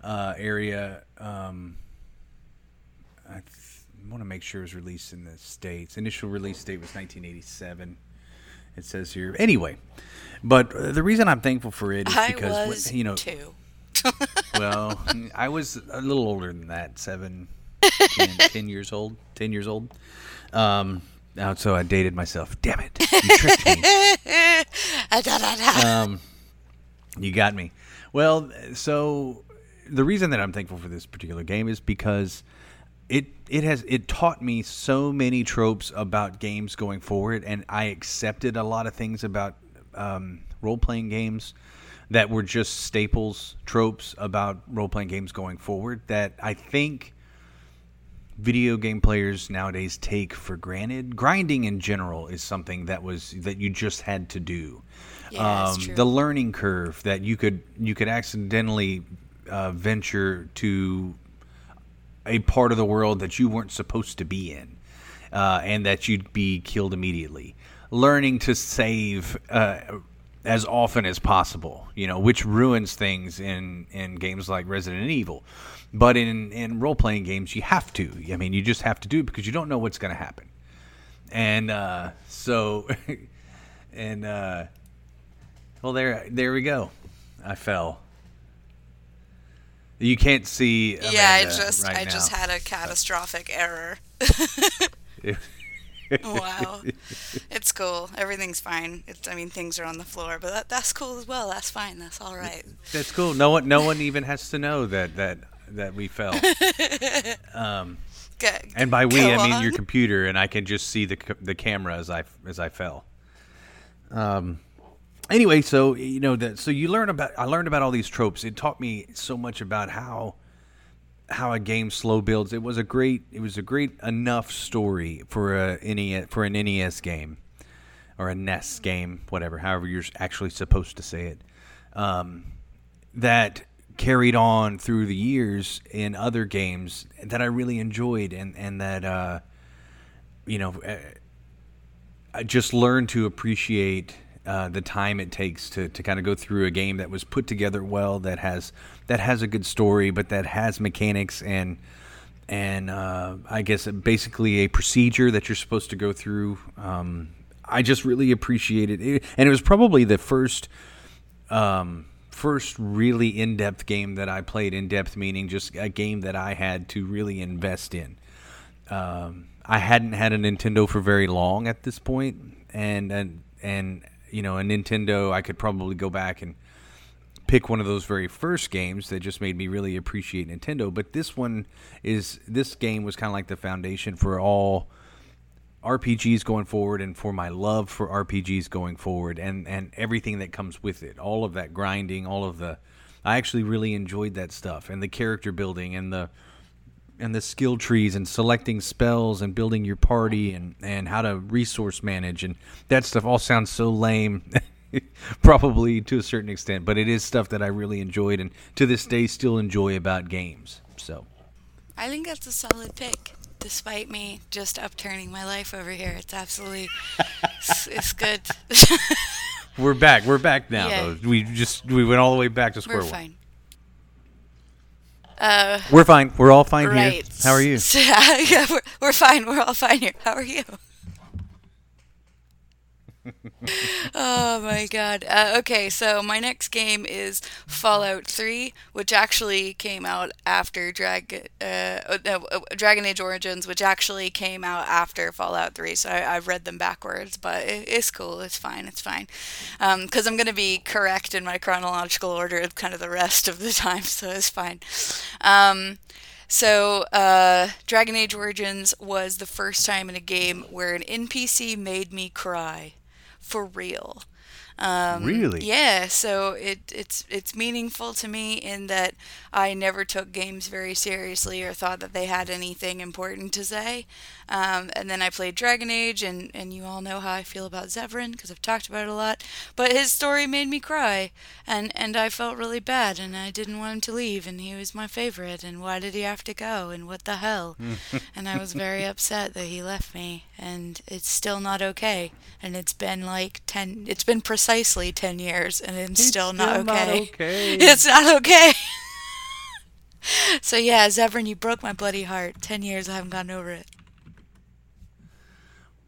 uh, area. Um, I th- want to make sure it was released in the states. Initial release date was 1987. It says here. Anyway, but uh, the reason I'm thankful for it is I because when- you know two. *laughs* well, I was a little older than that, seven, ten, *laughs* 10 years old, ten years old. Um, now, so I dated myself. Damn it, you tricked me. *laughs* Um, you got me. Well, so the reason that I'm thankful for this particular game is because it it has it taught me so many tropes about games going forward, and I accepted a lot of things about um, role playing games that were just staples tropes about role playing games going forward that I think video game players nowadays take for granted. Grinding in general is something that was that you just had to do. Yeah. Um, the learning curve that you could you could accidentally uh, venture to a part of the world that you weren't supposed to be in, uh, and that you'd be killed immediately. Learning to save uh, as often as possible, you know, which ruins things in in games like Resident Evil. But in in role playing games, you have to. I mean, you just have to do it because you don't know what's going to happen. And uh, so, *laughs* and uh, well, there there we go. I fell. You can't see. yeah, I just right I just had a catastrophic error. *laughs* wow, it's cool. Everything's fine. It's, I mean, things are on the floor, but that, that's cool as well. That's fine. That's all right. That's cool. No one, no one even has to know that that that we fell. *laughs* Um, Go, and by we, I mean on. your computer, and I can just see the the camera as I as I fell. Um. Anyway, so you know that. So you learn about. I learned about all these tropes. It taught me so much about how how a game slow builds. It was a great. It was a great enough story for a NES for an NES game or a NES game, whatever, however you're actually supposed to say it. Um, that carried on through the years in other games that I really enjoyed, and and that uh, you know, uh, I just learned to appreciate uh, the time it takes to, to kind of go through a game that was put together well, that has that has a good story, but that has mechanics and and uh, I guess basically a procedure that you're supposed to go through. Um, I just really appreciated it, and it was probably the first um, first really in depth game that I played. In depth meaning just a game that I had to really invest in. Um, I hadn't had a Nintendo for very long at this point, and and and you know a Nintendo I could probably go back and pick one of those very first games that just made me really appreciate Nintendo. But this one is this game was kind of like the foundation for all RPGs going forward and for my love for RPGs going forward and and everything that comes with it. All of that grinding, all of the I actually really enjoyed that stuff and the character building and the and the skill trees and selecting spells and building your party and and how to resource manage and that stuff all sounds so lame *laughs* probably to a certain extent but it is stuff that I really enjoyed and to this day still enjoy about games. So I think that's a solid pick, despite me just upturning my life over here. It's absolutely, it's, it's good. *laughs* We're back. We're back now, Yeah. though. We just we went all the way back to square We're one. Uh, We're fine. We're all fine right. here. How are you? *laughs* Yeah, we're, we're fine. We're all fine here. How are you? Oh my god. Uh, okay, so my next game is Fallout 3, which actually came out after Drag, uh, oh, no, uh, Dragon Age Origins, which actually came out after Fallout 3. So I, I've read them backwards, but it, it's cool. It's fine. It's fine. Because I'm going to be correct in my chronological order of kind of the rest of the *laughs* time, so it's fine. Um, so, uh, Dragon Age Origins was the first time in a game where an NPC made me cry. For real. Um, Really? Yeah, so it, it's it's meaningful to me in that I never took games very seriously or thought that they had anything important to say. Um, and then I played Dragon Age, and, and you all know how I feel about Zevran because I've talked about it a lot. But his story made me cry, and, and I felt really bad, and I didn't want him to leave, and he was my favorite, and why did he have to go, and what the hell? *laughs* and I was very upset that he left me, and it's still not okay. And it's been like 10, it's been precisely 10 years, and it's, still, not okay. okay. *laughs* It's not okay. *laughs* so yeah, Zevran, you broke my bloody heart. Ten years, I haven't gotten over it.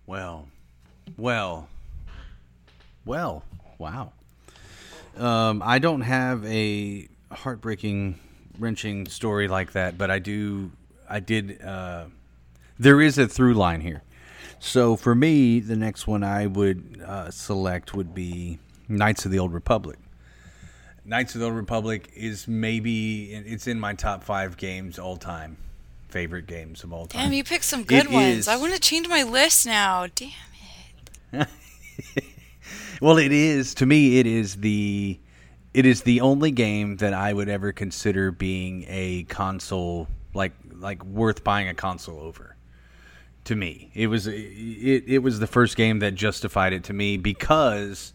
Well, well, well. Wow. Um, I don't have a heartbreaking, wrenching story like that, but I do. I did. Uh, there is a through line here. So for me, the next one I would uh, select would be Knights of the Old Republic. Knights of the Old Republic is maybe it's in my top five games all time, favorite games of all time. Damn, you picked some good It ones. is- I want to change my list now. Damn. It. *laughs* well, it is to me. It is the it is the only game that I would ever consider being a console like like worth buying a console over. To me, it was it, it was the first game that justified it to me because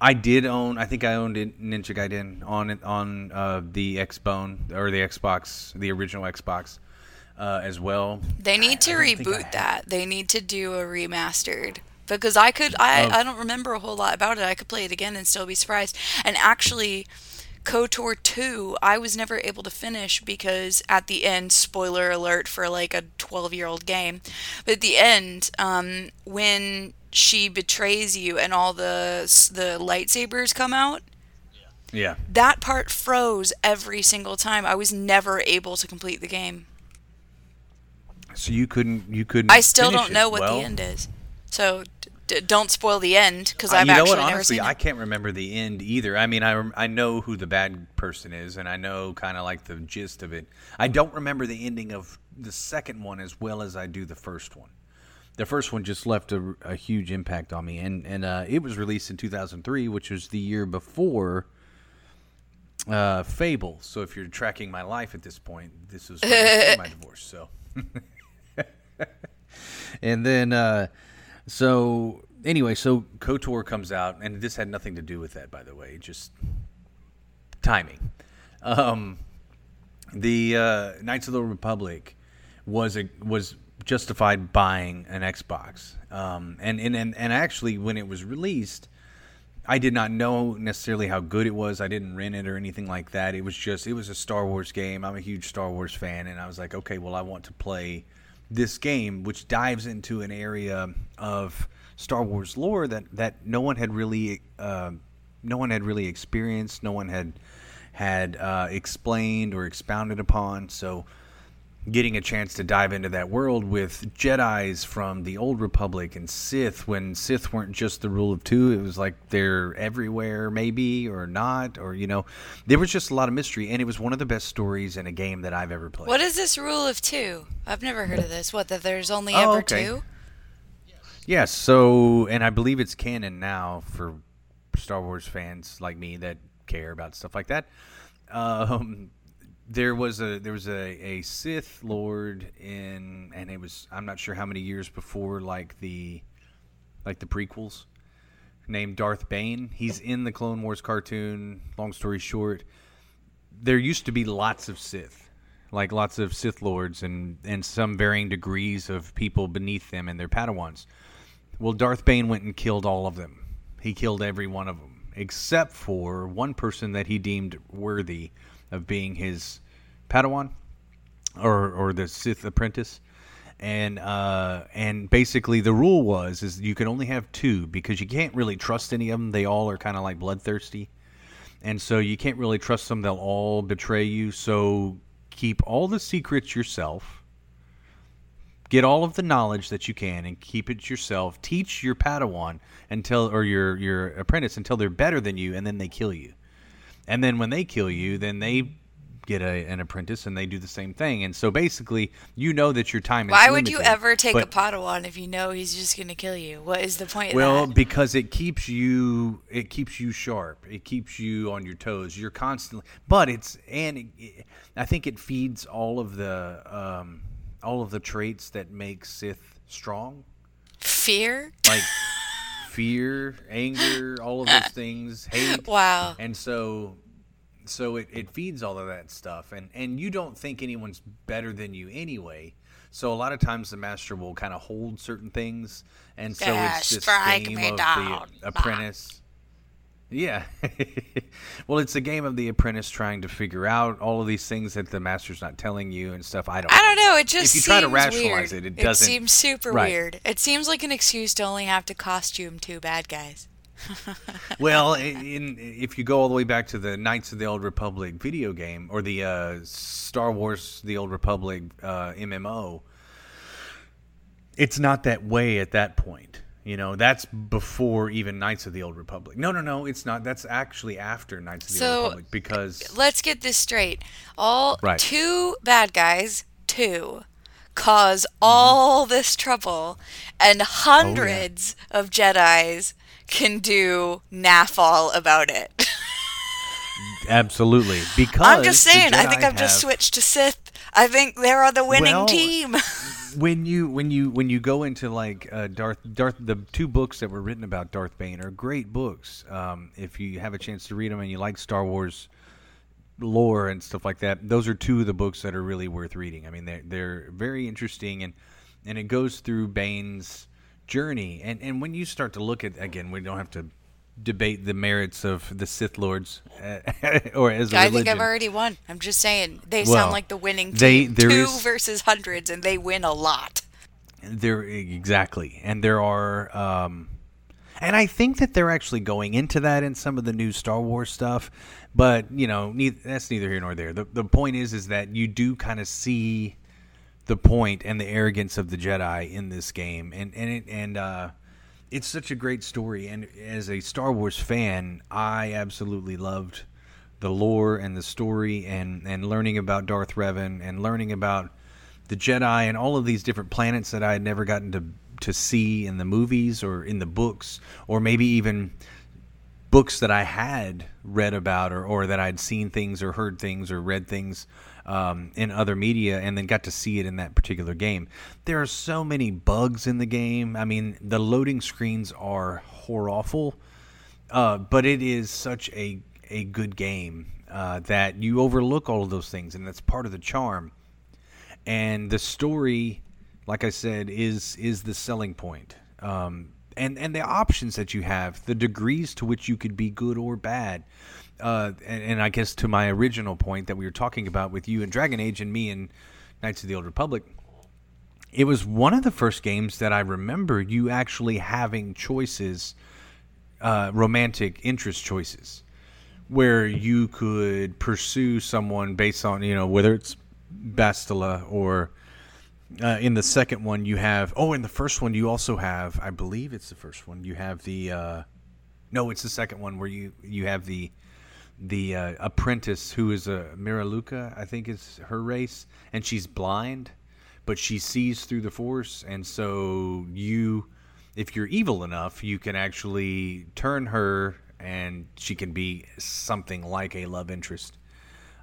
I did own. I think I owned it- Ninja Gaiden on it on uh, the Xbone or the Xbox, the original Xbox, uh, as well. They need to reboot that. They need to do a remastered. Because I could, I, Of- I don't remember a whole lot about it. I could play it again and still be surprised. And actually, KOTOR 2, I was never able to finish because at the end, spoiler alert for like a 12 year old game, but at the end, um, when she betrays you and all the the lightsabers come out, Yeah. that part froze every single time. I was never able to complete the game. So you couldn't you couldn't. I still don't it. know what Well, the end is. So d- don't spoil the end because uh, I've you know actually what? never Honestly, seen I can't remember the end either. I mean, I rem- I know who the bad person is, and I know kind of like the gist of it. I don't remember the ending of the second one as well as I do the first one. The first one just left a, a huge impact on me, and and uh, it was released in 2003, which was the year before uh, Fable. So if you're tracking my life at this point, this before my *laughs* divorce. So, *laughs* and then uh, so anyway, so Kotor comes out, and this had nothing to do with that, by the way, just timing. Um, the uh, Knights of the Republic was a, was justified buying an Xbox, um, and, and and and actually when it was released, I did not know necessarily how good it was. I didn't rent it or anything like that. It was just it was a Star Wars game. I'm a huge Star Wars fan, and I was like, okay, well, I want to play this game, which dives into an area of Star Wars lore that that no one had really uh, no one had really experienced. No one had had uh, explained or expounded upon. So getting a chance to dive into that world with Jedi's from the old Republic and Sith when Sith weren't just the rule of two, it was like they're everywhere, maybe or not, or you know, there was just a lot of mystery, and it was one of the best stories in a game that I've ever played. What is this rule of two? I've never heard of this. What that there's only Oh, ever okay. two? Yes, so and I believe it's canon now for Star Wars fans like me that care about stuff like that. *laughs* Um, there was a there was a, a Sith Lord in, and it was I'm not sure how many years before like the like the prequels, named Darth Bane. He's in the Clone Wars cartoon. Long story short, there used to be lots of Sith, like lots of Sith lords, and and some varying degrees of people beneath them and their Padawans. Well, Darth Bane went and killed all of them. He killed every one of them, except for one person that he deemed worthy of being his Padawan, or or the Sith apprentice. And uh, and basically the rule was is you can only have two because you can't really trust any of them. They all are kind of like bloodthirsty, and so you can't really trust them. They'll all betray you. So keep all the secrets yourself get all of the knowledge that you can and keep it yourself. Teach your Padawan until or your your apprentice until they're better than you, and then they kill you. And then when they kill you, then they get a, an apprentice and they do the same thing. And so basically, you know that your time is. Why would you ever take but- a Padawan if you know he's just gonna kill you? What is the point well, of that? because it keeps you it keeps you sharp. It keeps you on your toes. You're constantly, but it's and it, it- I think it feeds all of the um, all of the traits that make Sith strong, Fear? like fear, anger, all of those things, *laughs* hate. Wow. And so so it, it feeds all of that stuff and and you don't think anyone's better than you anyway. So a lot of times the master will kind of hold certain things and so Yeah, it's this game me of down. the apprentice. Yeah. *laughs* well, it's a game of the apprentice trying to figure out all of these things that the master's not telling you and stuff. I don't I don't know. It just If you try to seems rationalize weird. it, it doesn't- It seems super Right. weird. It seems like an excuse to only have to costume two bad guys. *laughs* well, in, in, if you go all the way back to the Knights of the Old Republic video game or the uh, Star Wars: The Old Republic uh, MMO, it's not that way at that point. You know, that's before even Knights of the Old Republic. No, no, no, it's not. That's actually after Knights of the So, Old Republic because Let's get this straight. All Right. two bad guys, two, cause Mm-hmm. all this trouble, Oh, and hundreds of Jedi's can do naff all about it. *laughs* absolutely because I'm just saying. I think I've just switched to Sith. I think they're on the winning Well, team. *laughs* when you when you when you go into like uh, Darth Darth the two books that were written about Darth Bane are great books. Um, if you have a chance to read them and you like Star Wars lore and stuff like that, those are two of the books that are really worth reading. I mean, they're they're very interesting and and it goes through Bane's journey. And and when you start to look at again, we don't have to debate the merits of the Sith Lords uh, *laughs* or as a I religion. think I've already won. I'm just saying they Well, sound like the winning team. there Two is- versus hundreds, and they win a lot. There exactly, and there are, um, and I think that they're actually going into that in some of the new Star Wars stuff. But you know, neith that's neither here nor there. The the point is, is that you do kind of see the point and the arrogance of the Jedi in this game, and and it, and uh, it's such a great story. And as a Star Wars fan, I absolutely loved the lore and the story, and and learning about Darth Revan and learning about the Jedi and all of these different planets that I had never gotten to to see in the movies or in the books, or maybe even books that I had read about or, or that I'd seen things or heard things or read things um, in other media and then got to see it in that particular game. There are so many bugs in the game. I mean, the loading screens are horrible, uh, but it is such a, a good game uh, that you overlook all of those things, and that's part of the charm. And the story, like I said, is is the selling point. Um, and and the options that you have, the degrees to which you could be good or bad. Uh, and, and, I guess to my original point that we were talking about with you and Dragon Age and me and Knights of the Old Republic, it was one of the first games that I remember you actually having choices, uh, romantic interest choices, where you could pursue someone based on you know whether it's Bastila or uh, in the second one you have oh in the first one you also have i believe it's the first one you have the uh, no it's the second one where you you have the the uh, apprentice who is a Miraluka, I think is her race, and she's blind, but she sees through the force, and so you, if you're evil enough, you can actually turn her, and she can be something like a love interest.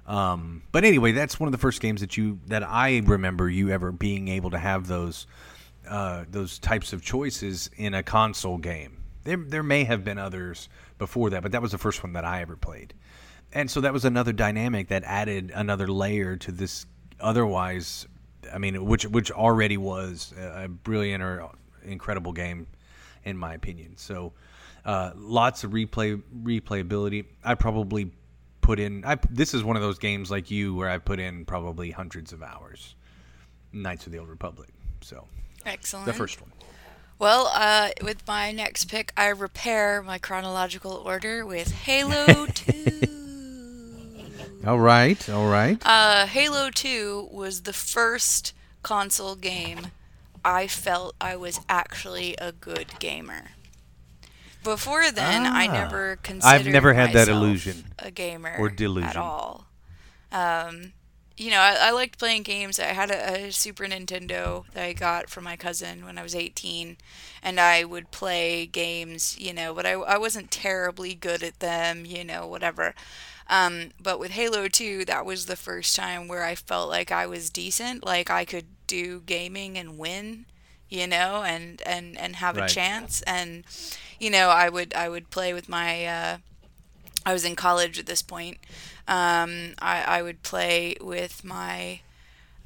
Um, but anyway, that's one of the first games that you that I remember you ever being able to have those uh, those types of choices in a console game. There there may have been others before that, but that was the first one that I ever played. And so that was another dynamic that added another layer to this otherwise I mean which which already was a brilliant or incredible game in my opinion. So uh, lots of replay replayability. I probably put in. I, this is one of those games like you where I put in probably hundreds of hours. Knights of the Old Republic. So excellent. The first one. Well, uh, with my next pick, I repair my chronological order with Halo *laughs* Two. all right, all right. Uh, Halo Two was the first console game I felt I was actually a good gamer. Before then, ah. I never considered. I've never had that illusion. A gamer or delusion at all. Um, you know, I, I, liked playing games. I had a, a, Super Nintendo that I got from my cousin when I was 18, and I would play games, you know, but I, I wasn't terribly good at them, you know, whatever. Um, but with Halo 2, that was the first time where I felt like I was decent, like I could do gaming and win, you know, and, and, and have right. a chance. And you know, I would I would play with my. Uh, I was in college at this point. Um, I I would play with my.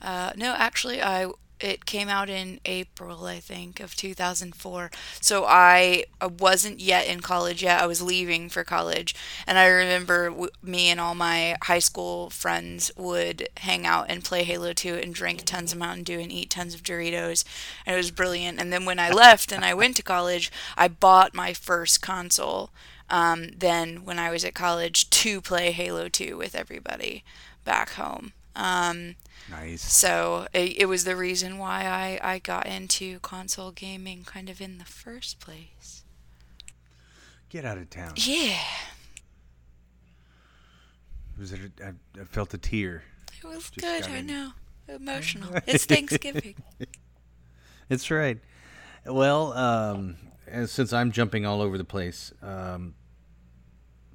Uh, no, actually, I it came out in April, I think, of 2004. So I, wasn't yet in college yet. I was leaving for college. And I remember w- me and all my high school friends would hang out and play Halo 2 and drink tons of Mountain Dew and eat tons of Doritos. And it was brilliant. And then when I left and I went to college, I bought my first console. Um, then when I was at college to play Halo 2 with everybody back home. Um, Nice. So it, it was the reason why I, I got into console gaming kind of in the first place. Get out of town. Yeah. Was it? I, I felt a tear. It was Just good. I know. Emotional. *laughs* it's Thanksgiving. It's right. Well, um, since I'm jumping all over the place, um,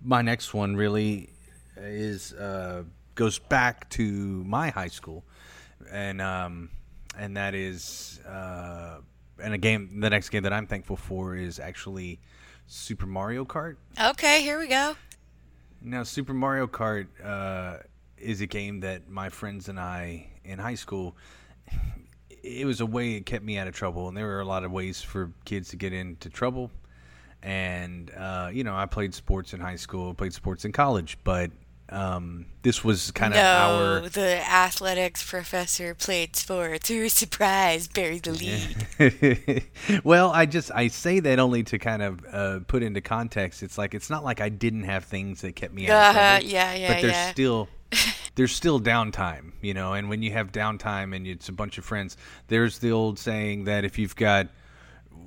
my next one really is uh, goes back to my high school, and um, and that is uh, and a game. The next game that I'm thankful for is actually Super Mario Kart. Okay, here we go. Now, Super Mario Kart uh, is a game that my friends and I in high school. It was a way it kept me out of trouble, and there were a lot of ways for kids to get into trouble. And uh, you know, I played sports in high school, played sports in college, but um, this was kind of no, our. the athletics professor played sports. Ooh, surprise, Barry the lead. *laughs* well, I just I say that only to kind of uh, put into context. It's like it's not like I didn't have things that kept me out. Uh-huh, yeah, yeah, But there's yeah. still *laughs* there's still downtime, you know. And when you have downtime and it's a bunch of friends, there's the old saying that if you've got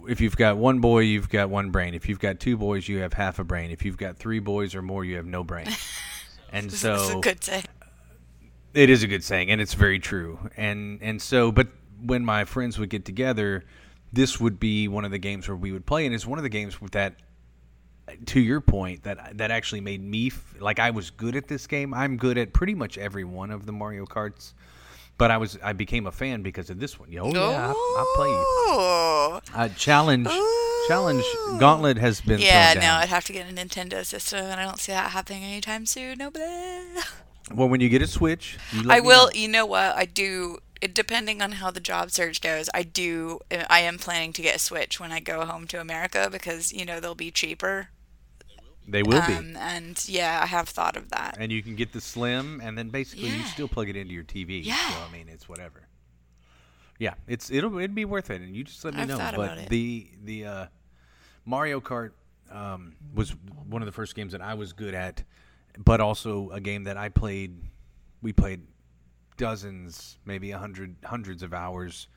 if you've got one boy, you've got one brain. If you've got two boys, you have half a brain. If you've got three boys or more, you have no brain. *laughs* And so That's a good saying. it is a good saying, and it's very true. And and so, but when my friends would get together, this would be one of the games where we would play, and it's one of the games with that. To your point, that that actually made me f- like I was good at this game. I'm good at pretty much every one of the Mario Karts, but I was I became a fan because of this one. Oh yeah, I, I play. Oh. Uh, challenge, challenge, Gauntlet has been Yeah, no. I'd have to get a Nintendo system, and I don't see that happening anytime soon. No, but Well, when you get a Switch, I will. know. You know what? I do. It, depending on how the job search goes, I do. I am planning to get a Switch when I go home to America because you know they'll be cheaper. They will be. Um, and yeah, I have thought of that. and you can get the slim, and then basically you still plug it into your TV. Yeah. So I mean, it's whatever. Yeah, it's it'll it'd be worth it, and you just let me I've know. but about it. the the uh, Mario Kart um, was one of the first games that I was good at, but also a game that I played. We played dozens, maybe a hundred, hundreds of hours.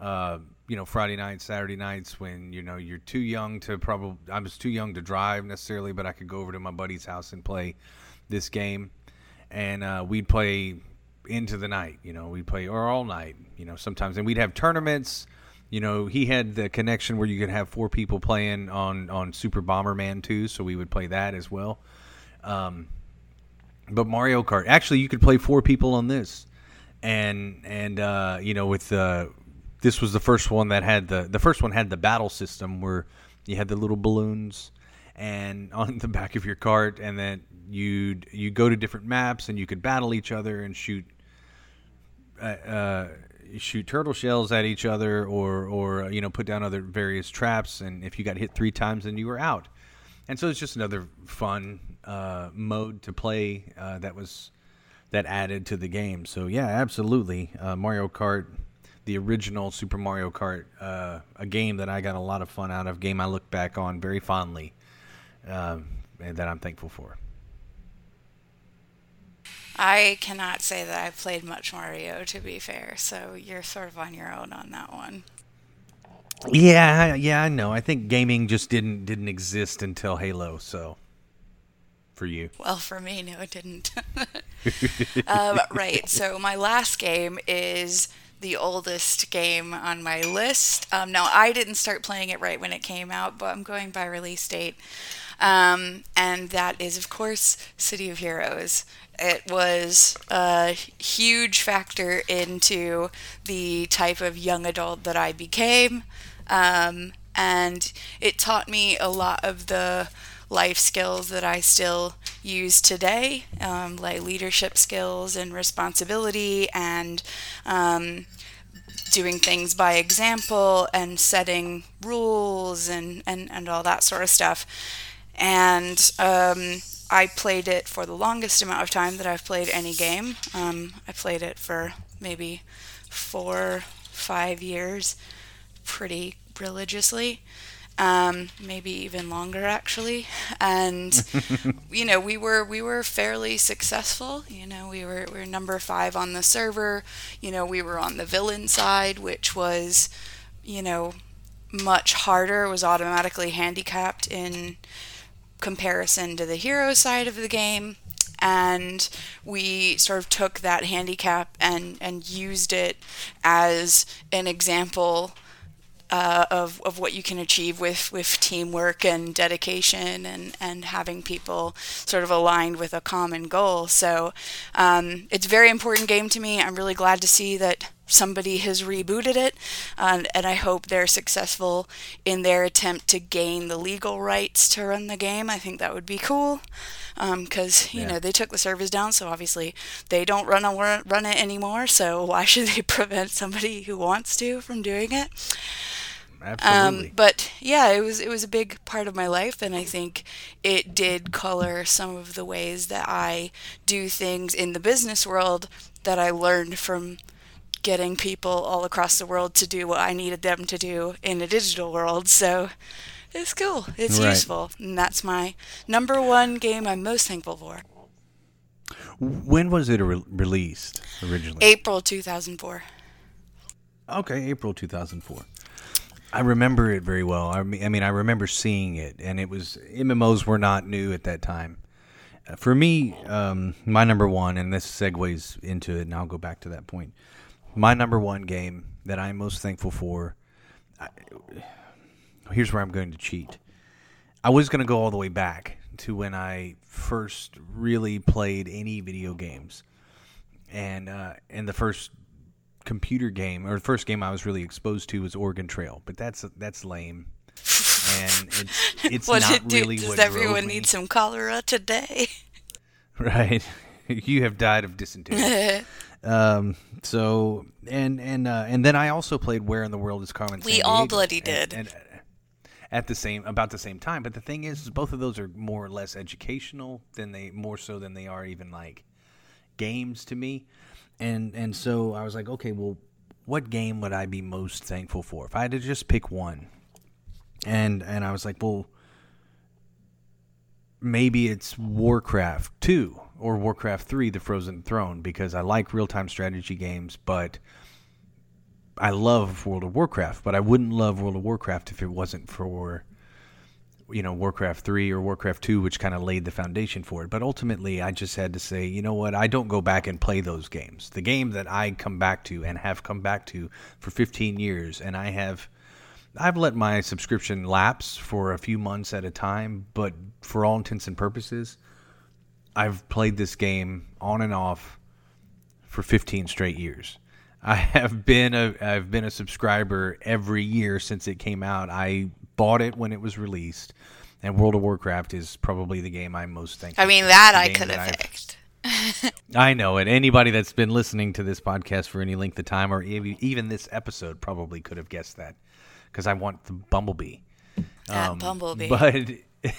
Uh, you know, Friday nights, Saturday nights, when you know you're too young to probably. I was too young to drive necessarily, but I could go over to my buddy's house and play this game, and uh, we'd play into the night. You know, we'd play or all night. You know, sometimes, and we'd have tournaments. You know, he had the connection where you could have four people playing on on Super Bomberman 2, so we would play that as well. Um, but Mario Kart, actually, you could play four people on this, and and uh, you know, with uh, this was the first one that had the the first one had the battle system where you had the little balloons and *laughs* on the back of your cart, and then you'd you go to different maps and you could battle each other and shoot uh, uh, shoot turtle shells at each other or or uh, you know put down other various traps and if you got hit three times then you were out. And so it's just another fun uh, mode to play uh, that was that added to the game. So yeah absolutely. Uh, mario kart the original super mario kart uh, a game that i got a lot of fun out of game i look back on very fondly um, and that i'm thankful for I cannot say that I've played much Mario, to be fair. So you're sort of on your own on that one. Yeah, yeah, I know. I think gaming just didn't didn't exist until Halo. So, for you, Well, for me, no, it didn't. *laughs* um, right. So my last game is the oldest game on my list. Um, now I didn't start playing it right when it came out, but I'm going by release date. Um, and that is, of course, City of Heroes. It was a huge factor into the type of young adult that I became. Um, and it taught me a lot of the life skills that I still use today, um, like leadership skills and responsibility and um, doing things by example and setting rules and, and, and all that sort of stuff. And um, I played it for the longest amount of time that I've played any game. Um, I played it for maybe four, five years, pretty religiously. Um, maybe even longer actually, and *laughs* you know we were we were fairly successful. You know we were we were number five on the server. You know we were on the villain side, which was you know much harder. Was automatically handicapped in comparison to the hero side of the game and we sort of took that handicap and and used it as an example uh, of, of what you can achieve with, with teamwork and dedication and, and having people sort of aligned with a common goal. So um, it's a very important game to me. I'm really glad to see that somebody has rebooted it, and I hope they're successful in their attempt to gain the legal rights to run the game. I think that would be cool because you Yeah. know they took the servers down, so obviously they don't run a, run it anymore. So why *laughs* should they prevent somebody who wants to from doing it? Absolutely. Um, but yeah, it was it was a big part of my life, and I think it did color some of the ways that I do things in the business world that I learned from getting people all across the world to do what I needed them to do in a digital world. So it's cool. It's Right. useful, and that's my number one game I'm most thankful for. When was it re- released originally? April 2004. Okay, April 2004. I remember it very well. I mean, I remember seeing it, and it was MMOs were not new at that time. Uh, For me, um, my number one, and this segues into it, and I'll go back to that point. My number one game that I'm most thankful for. I, here's where I'm going to cheat. I was going to go all the way back to when I first really played any video games, and uh, and the first computer game or the first game I was really exposed to was Oregon Trail, but that's that's lame. And it's *laughs* it's what not do? really Does what everyone need some cholera today? *laughs* Right. *laughs* you have died of dysentery. um, so and and uh, and then I also played Where in the World is Carmen. We all bloody did. And, uh, at the same about the same time, but the thing is, is both of those are more or less educational than they more so than they are even like games to me. And and so I was like, okay, well, what game would I be most thankful for if I had to just pick one? And and I was like, well, maybe it's Warcraft 2 or Warcraft 3 The Frozen Throne because I like real-time strategy games, but I love World of Warcraft, but I wouldn't love World of Warcraft if it wasn't for you know Warcraft 3 or Warcraft 2 which kind of laid the foundation for it. But ultimately I just had to say, you know what? I don't go back and play those games. The game that I come back to and have come back to for 15 years and I have I've let my subscription lapse for a few months at a time, but for all intents and purposes, I've played this game on and off for 15 straight years. I have been a I've been a subscriber every year since it came out. I bought it when it was released, and World of Warcraft is probably the game I'm most thankful. I mean, that I could have picked. *laughs* I know it. Anybody that's been listening to this podcast for any length of time, or even this episode, probably could have guessed that, because I want the Bumblebee. That um, bumblebee. But *laughs*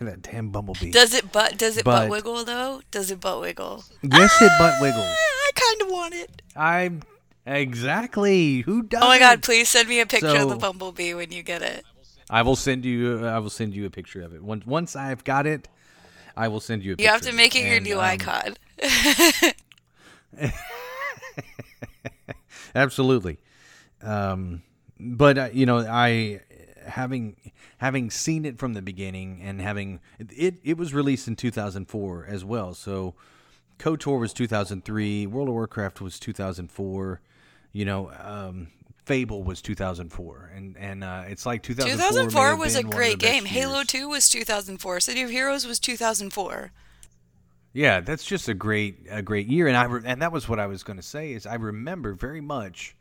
that damn Bumblebee. does it butt does it butt wiggle though? Does it butt wiggle? yes, it butt ah, wiggles. I kind of want it. I'm exactly who does. Oh my god, please send me a picture of the bumblebee when you get it. I will send you. I will send you a picture of it. Once once I've got it, I will send you a. Picture. You have to make it your new um, icon. *laughs* Absolutely. Um, but uh, you know, I having having seen it from the beginning and having it it was released in 2004 as well. So KOTOR was 2003, World of Warcraft was 2004, you know, um, Fable was 2004 and and uh, it's like 2004 2004 was a been one of the great game. Halo years. 2 was 2004. City of Heroes was 2004. Yeah, that's just a great a great year, and I re- and that was what I was going to say is I remember very much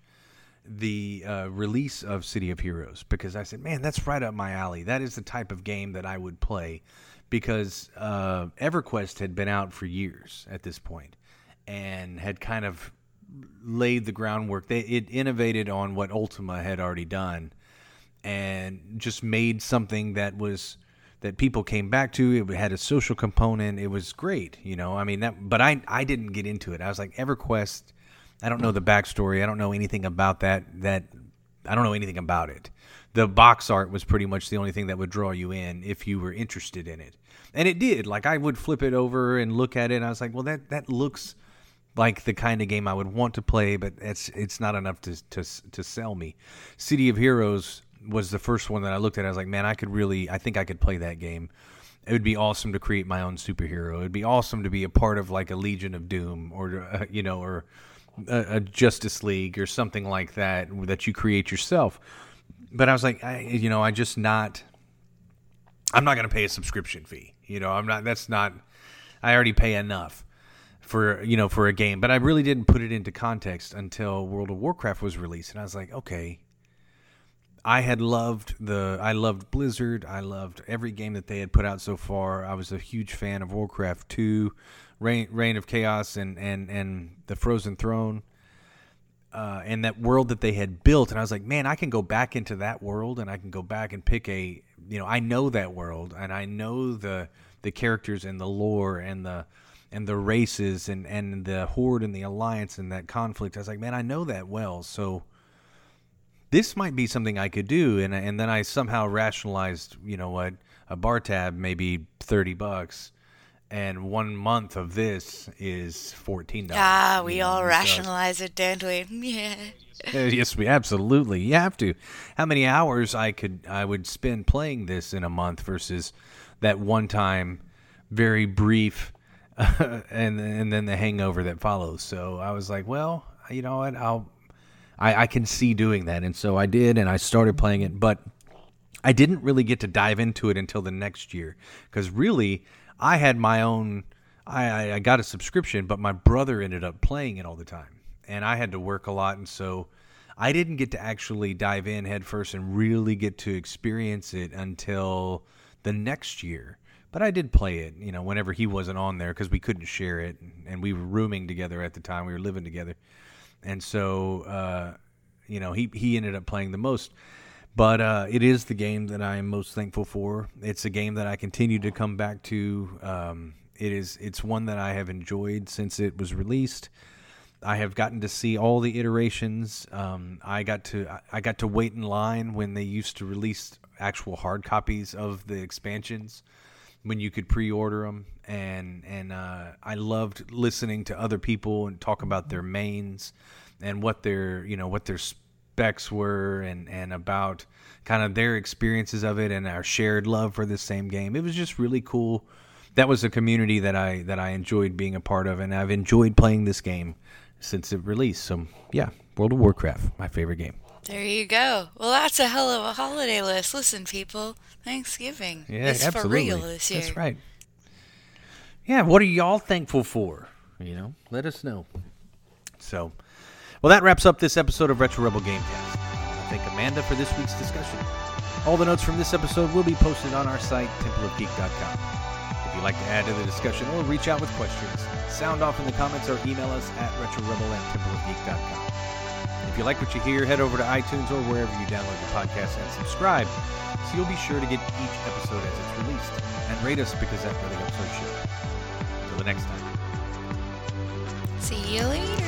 the uh, release of City of Heroes because I said, man, that's right up my alley. That is the type of game that I would play because uh, EverQuest had been out for years at this point and had kind of laid the groundwork. They it innovated on what Ultima had already done and just made something that was that people came back to. It had a social component. It was great, you know. I mean that, but I I didn't get into it. I was like EverQuest. I don't know the backstory. I don't know anything about that. That I don't know anything about it. The box art was pretty much the only thing that would draw you in if you were interested in it, and it did. Like I would flip it over and look at it, I was like, well, that that looks like the kind of game I would want to play, but it's it's not enough to to to sell me. City of Heroes was the first one that I looked at. I was like, man, I could really, I think I could play that game. It would be awesome to create my own superhero. It'd be awesome to be a part of like a Legion of Doom or uh, you know or a, a Justice League or something like that that you create yourself. But I was like, I, you know, I just not. I'm not going to pay a subscription fee. You know, I'm not. That's not. I already pay enough for you know for a game, but I really didn't put it into context until World of Warcraft was released, and I was like, okay. I had loved the I loved Blizzard. I loved every game that they had put out so far. I was a huge fan of Warcraft 2, Reign, Reign of Chaos and and and the Frozen Throne. Uh, and that world that they had built and I was like, man, I can go back into that world and I can go back and pick a you know, I know that world and I know the the characters and the lore and the and the races and and the horde and the alliance and that conflict. I was like, man, I know that well. So this might be something I could do. And, and then I somehow rationalized, you know what, a bar tab, maybe 30 bucks. and one month of this is fourteen dollars. Ah, we all so, rationalize it, don't we? *laughs* Yeah. *laughs* yes, we absolutely. You have to. How many hours I could I would spend playing this in a month versus that one time, very brief, *laughs* and and then the hangover that follows. So I was like, well, you know what, I'll. I, I can see doing that, and so I did, and I started playing it, but I didn't really get to dive into it until the next year because really I had my own. I, I got a subscription, but my brother ended up playing it all the time, and I had to work a lot, and so I didn't get to actually dive in headfirst and really get to experience it until the next year. But I did play it, you know, whenever he wasn't on there because we couldn't share it, and we were rooming together at the time. We were living together, and so uh, you know he he ended up playing the most. But uh, it is the game that I am most thankful for. It's a game that I continue to come back to. Um, it is it's one that I have enjoyed since it was released. I have gotten to see all the iterations. Um, I got to I got to wait in line when they used to release actual hard copies of the expansions when you could pre-order them and and uh, I loved listening to other people and talk about their mains and what their you know what their specs were and and about kind of their experiences of it and our shared love for the same game. It was just really cool. That was a community that I that I enjoyed being a part of, and I've enjoyed playing this game since it released. So yeah, World of Warcraft, my favorite game. There you go. Well, that's a hell of a holiday list. Listen, people, Thanksgiving yeah, is absolutely. for real this year. That's right. Yeah, what are y'all thankful for? You know, let us know. So, well, that wraps up this episode of Retro Rebel Gamecast. I thank Amanda for this week's discussion. All the notes from this episode will be posted on our site, templeofgeek.com. If you'd like to add to the discussion or reach out with questions, sound off in the comments or email us at retrorebel at templeofgeek.com. If you like what you hear, head over to iTunes or wherever you download your podcast and subscribe so you'll be sure to get each episode as it's released. And rate us because that really helps our show. Until the next time. See you later.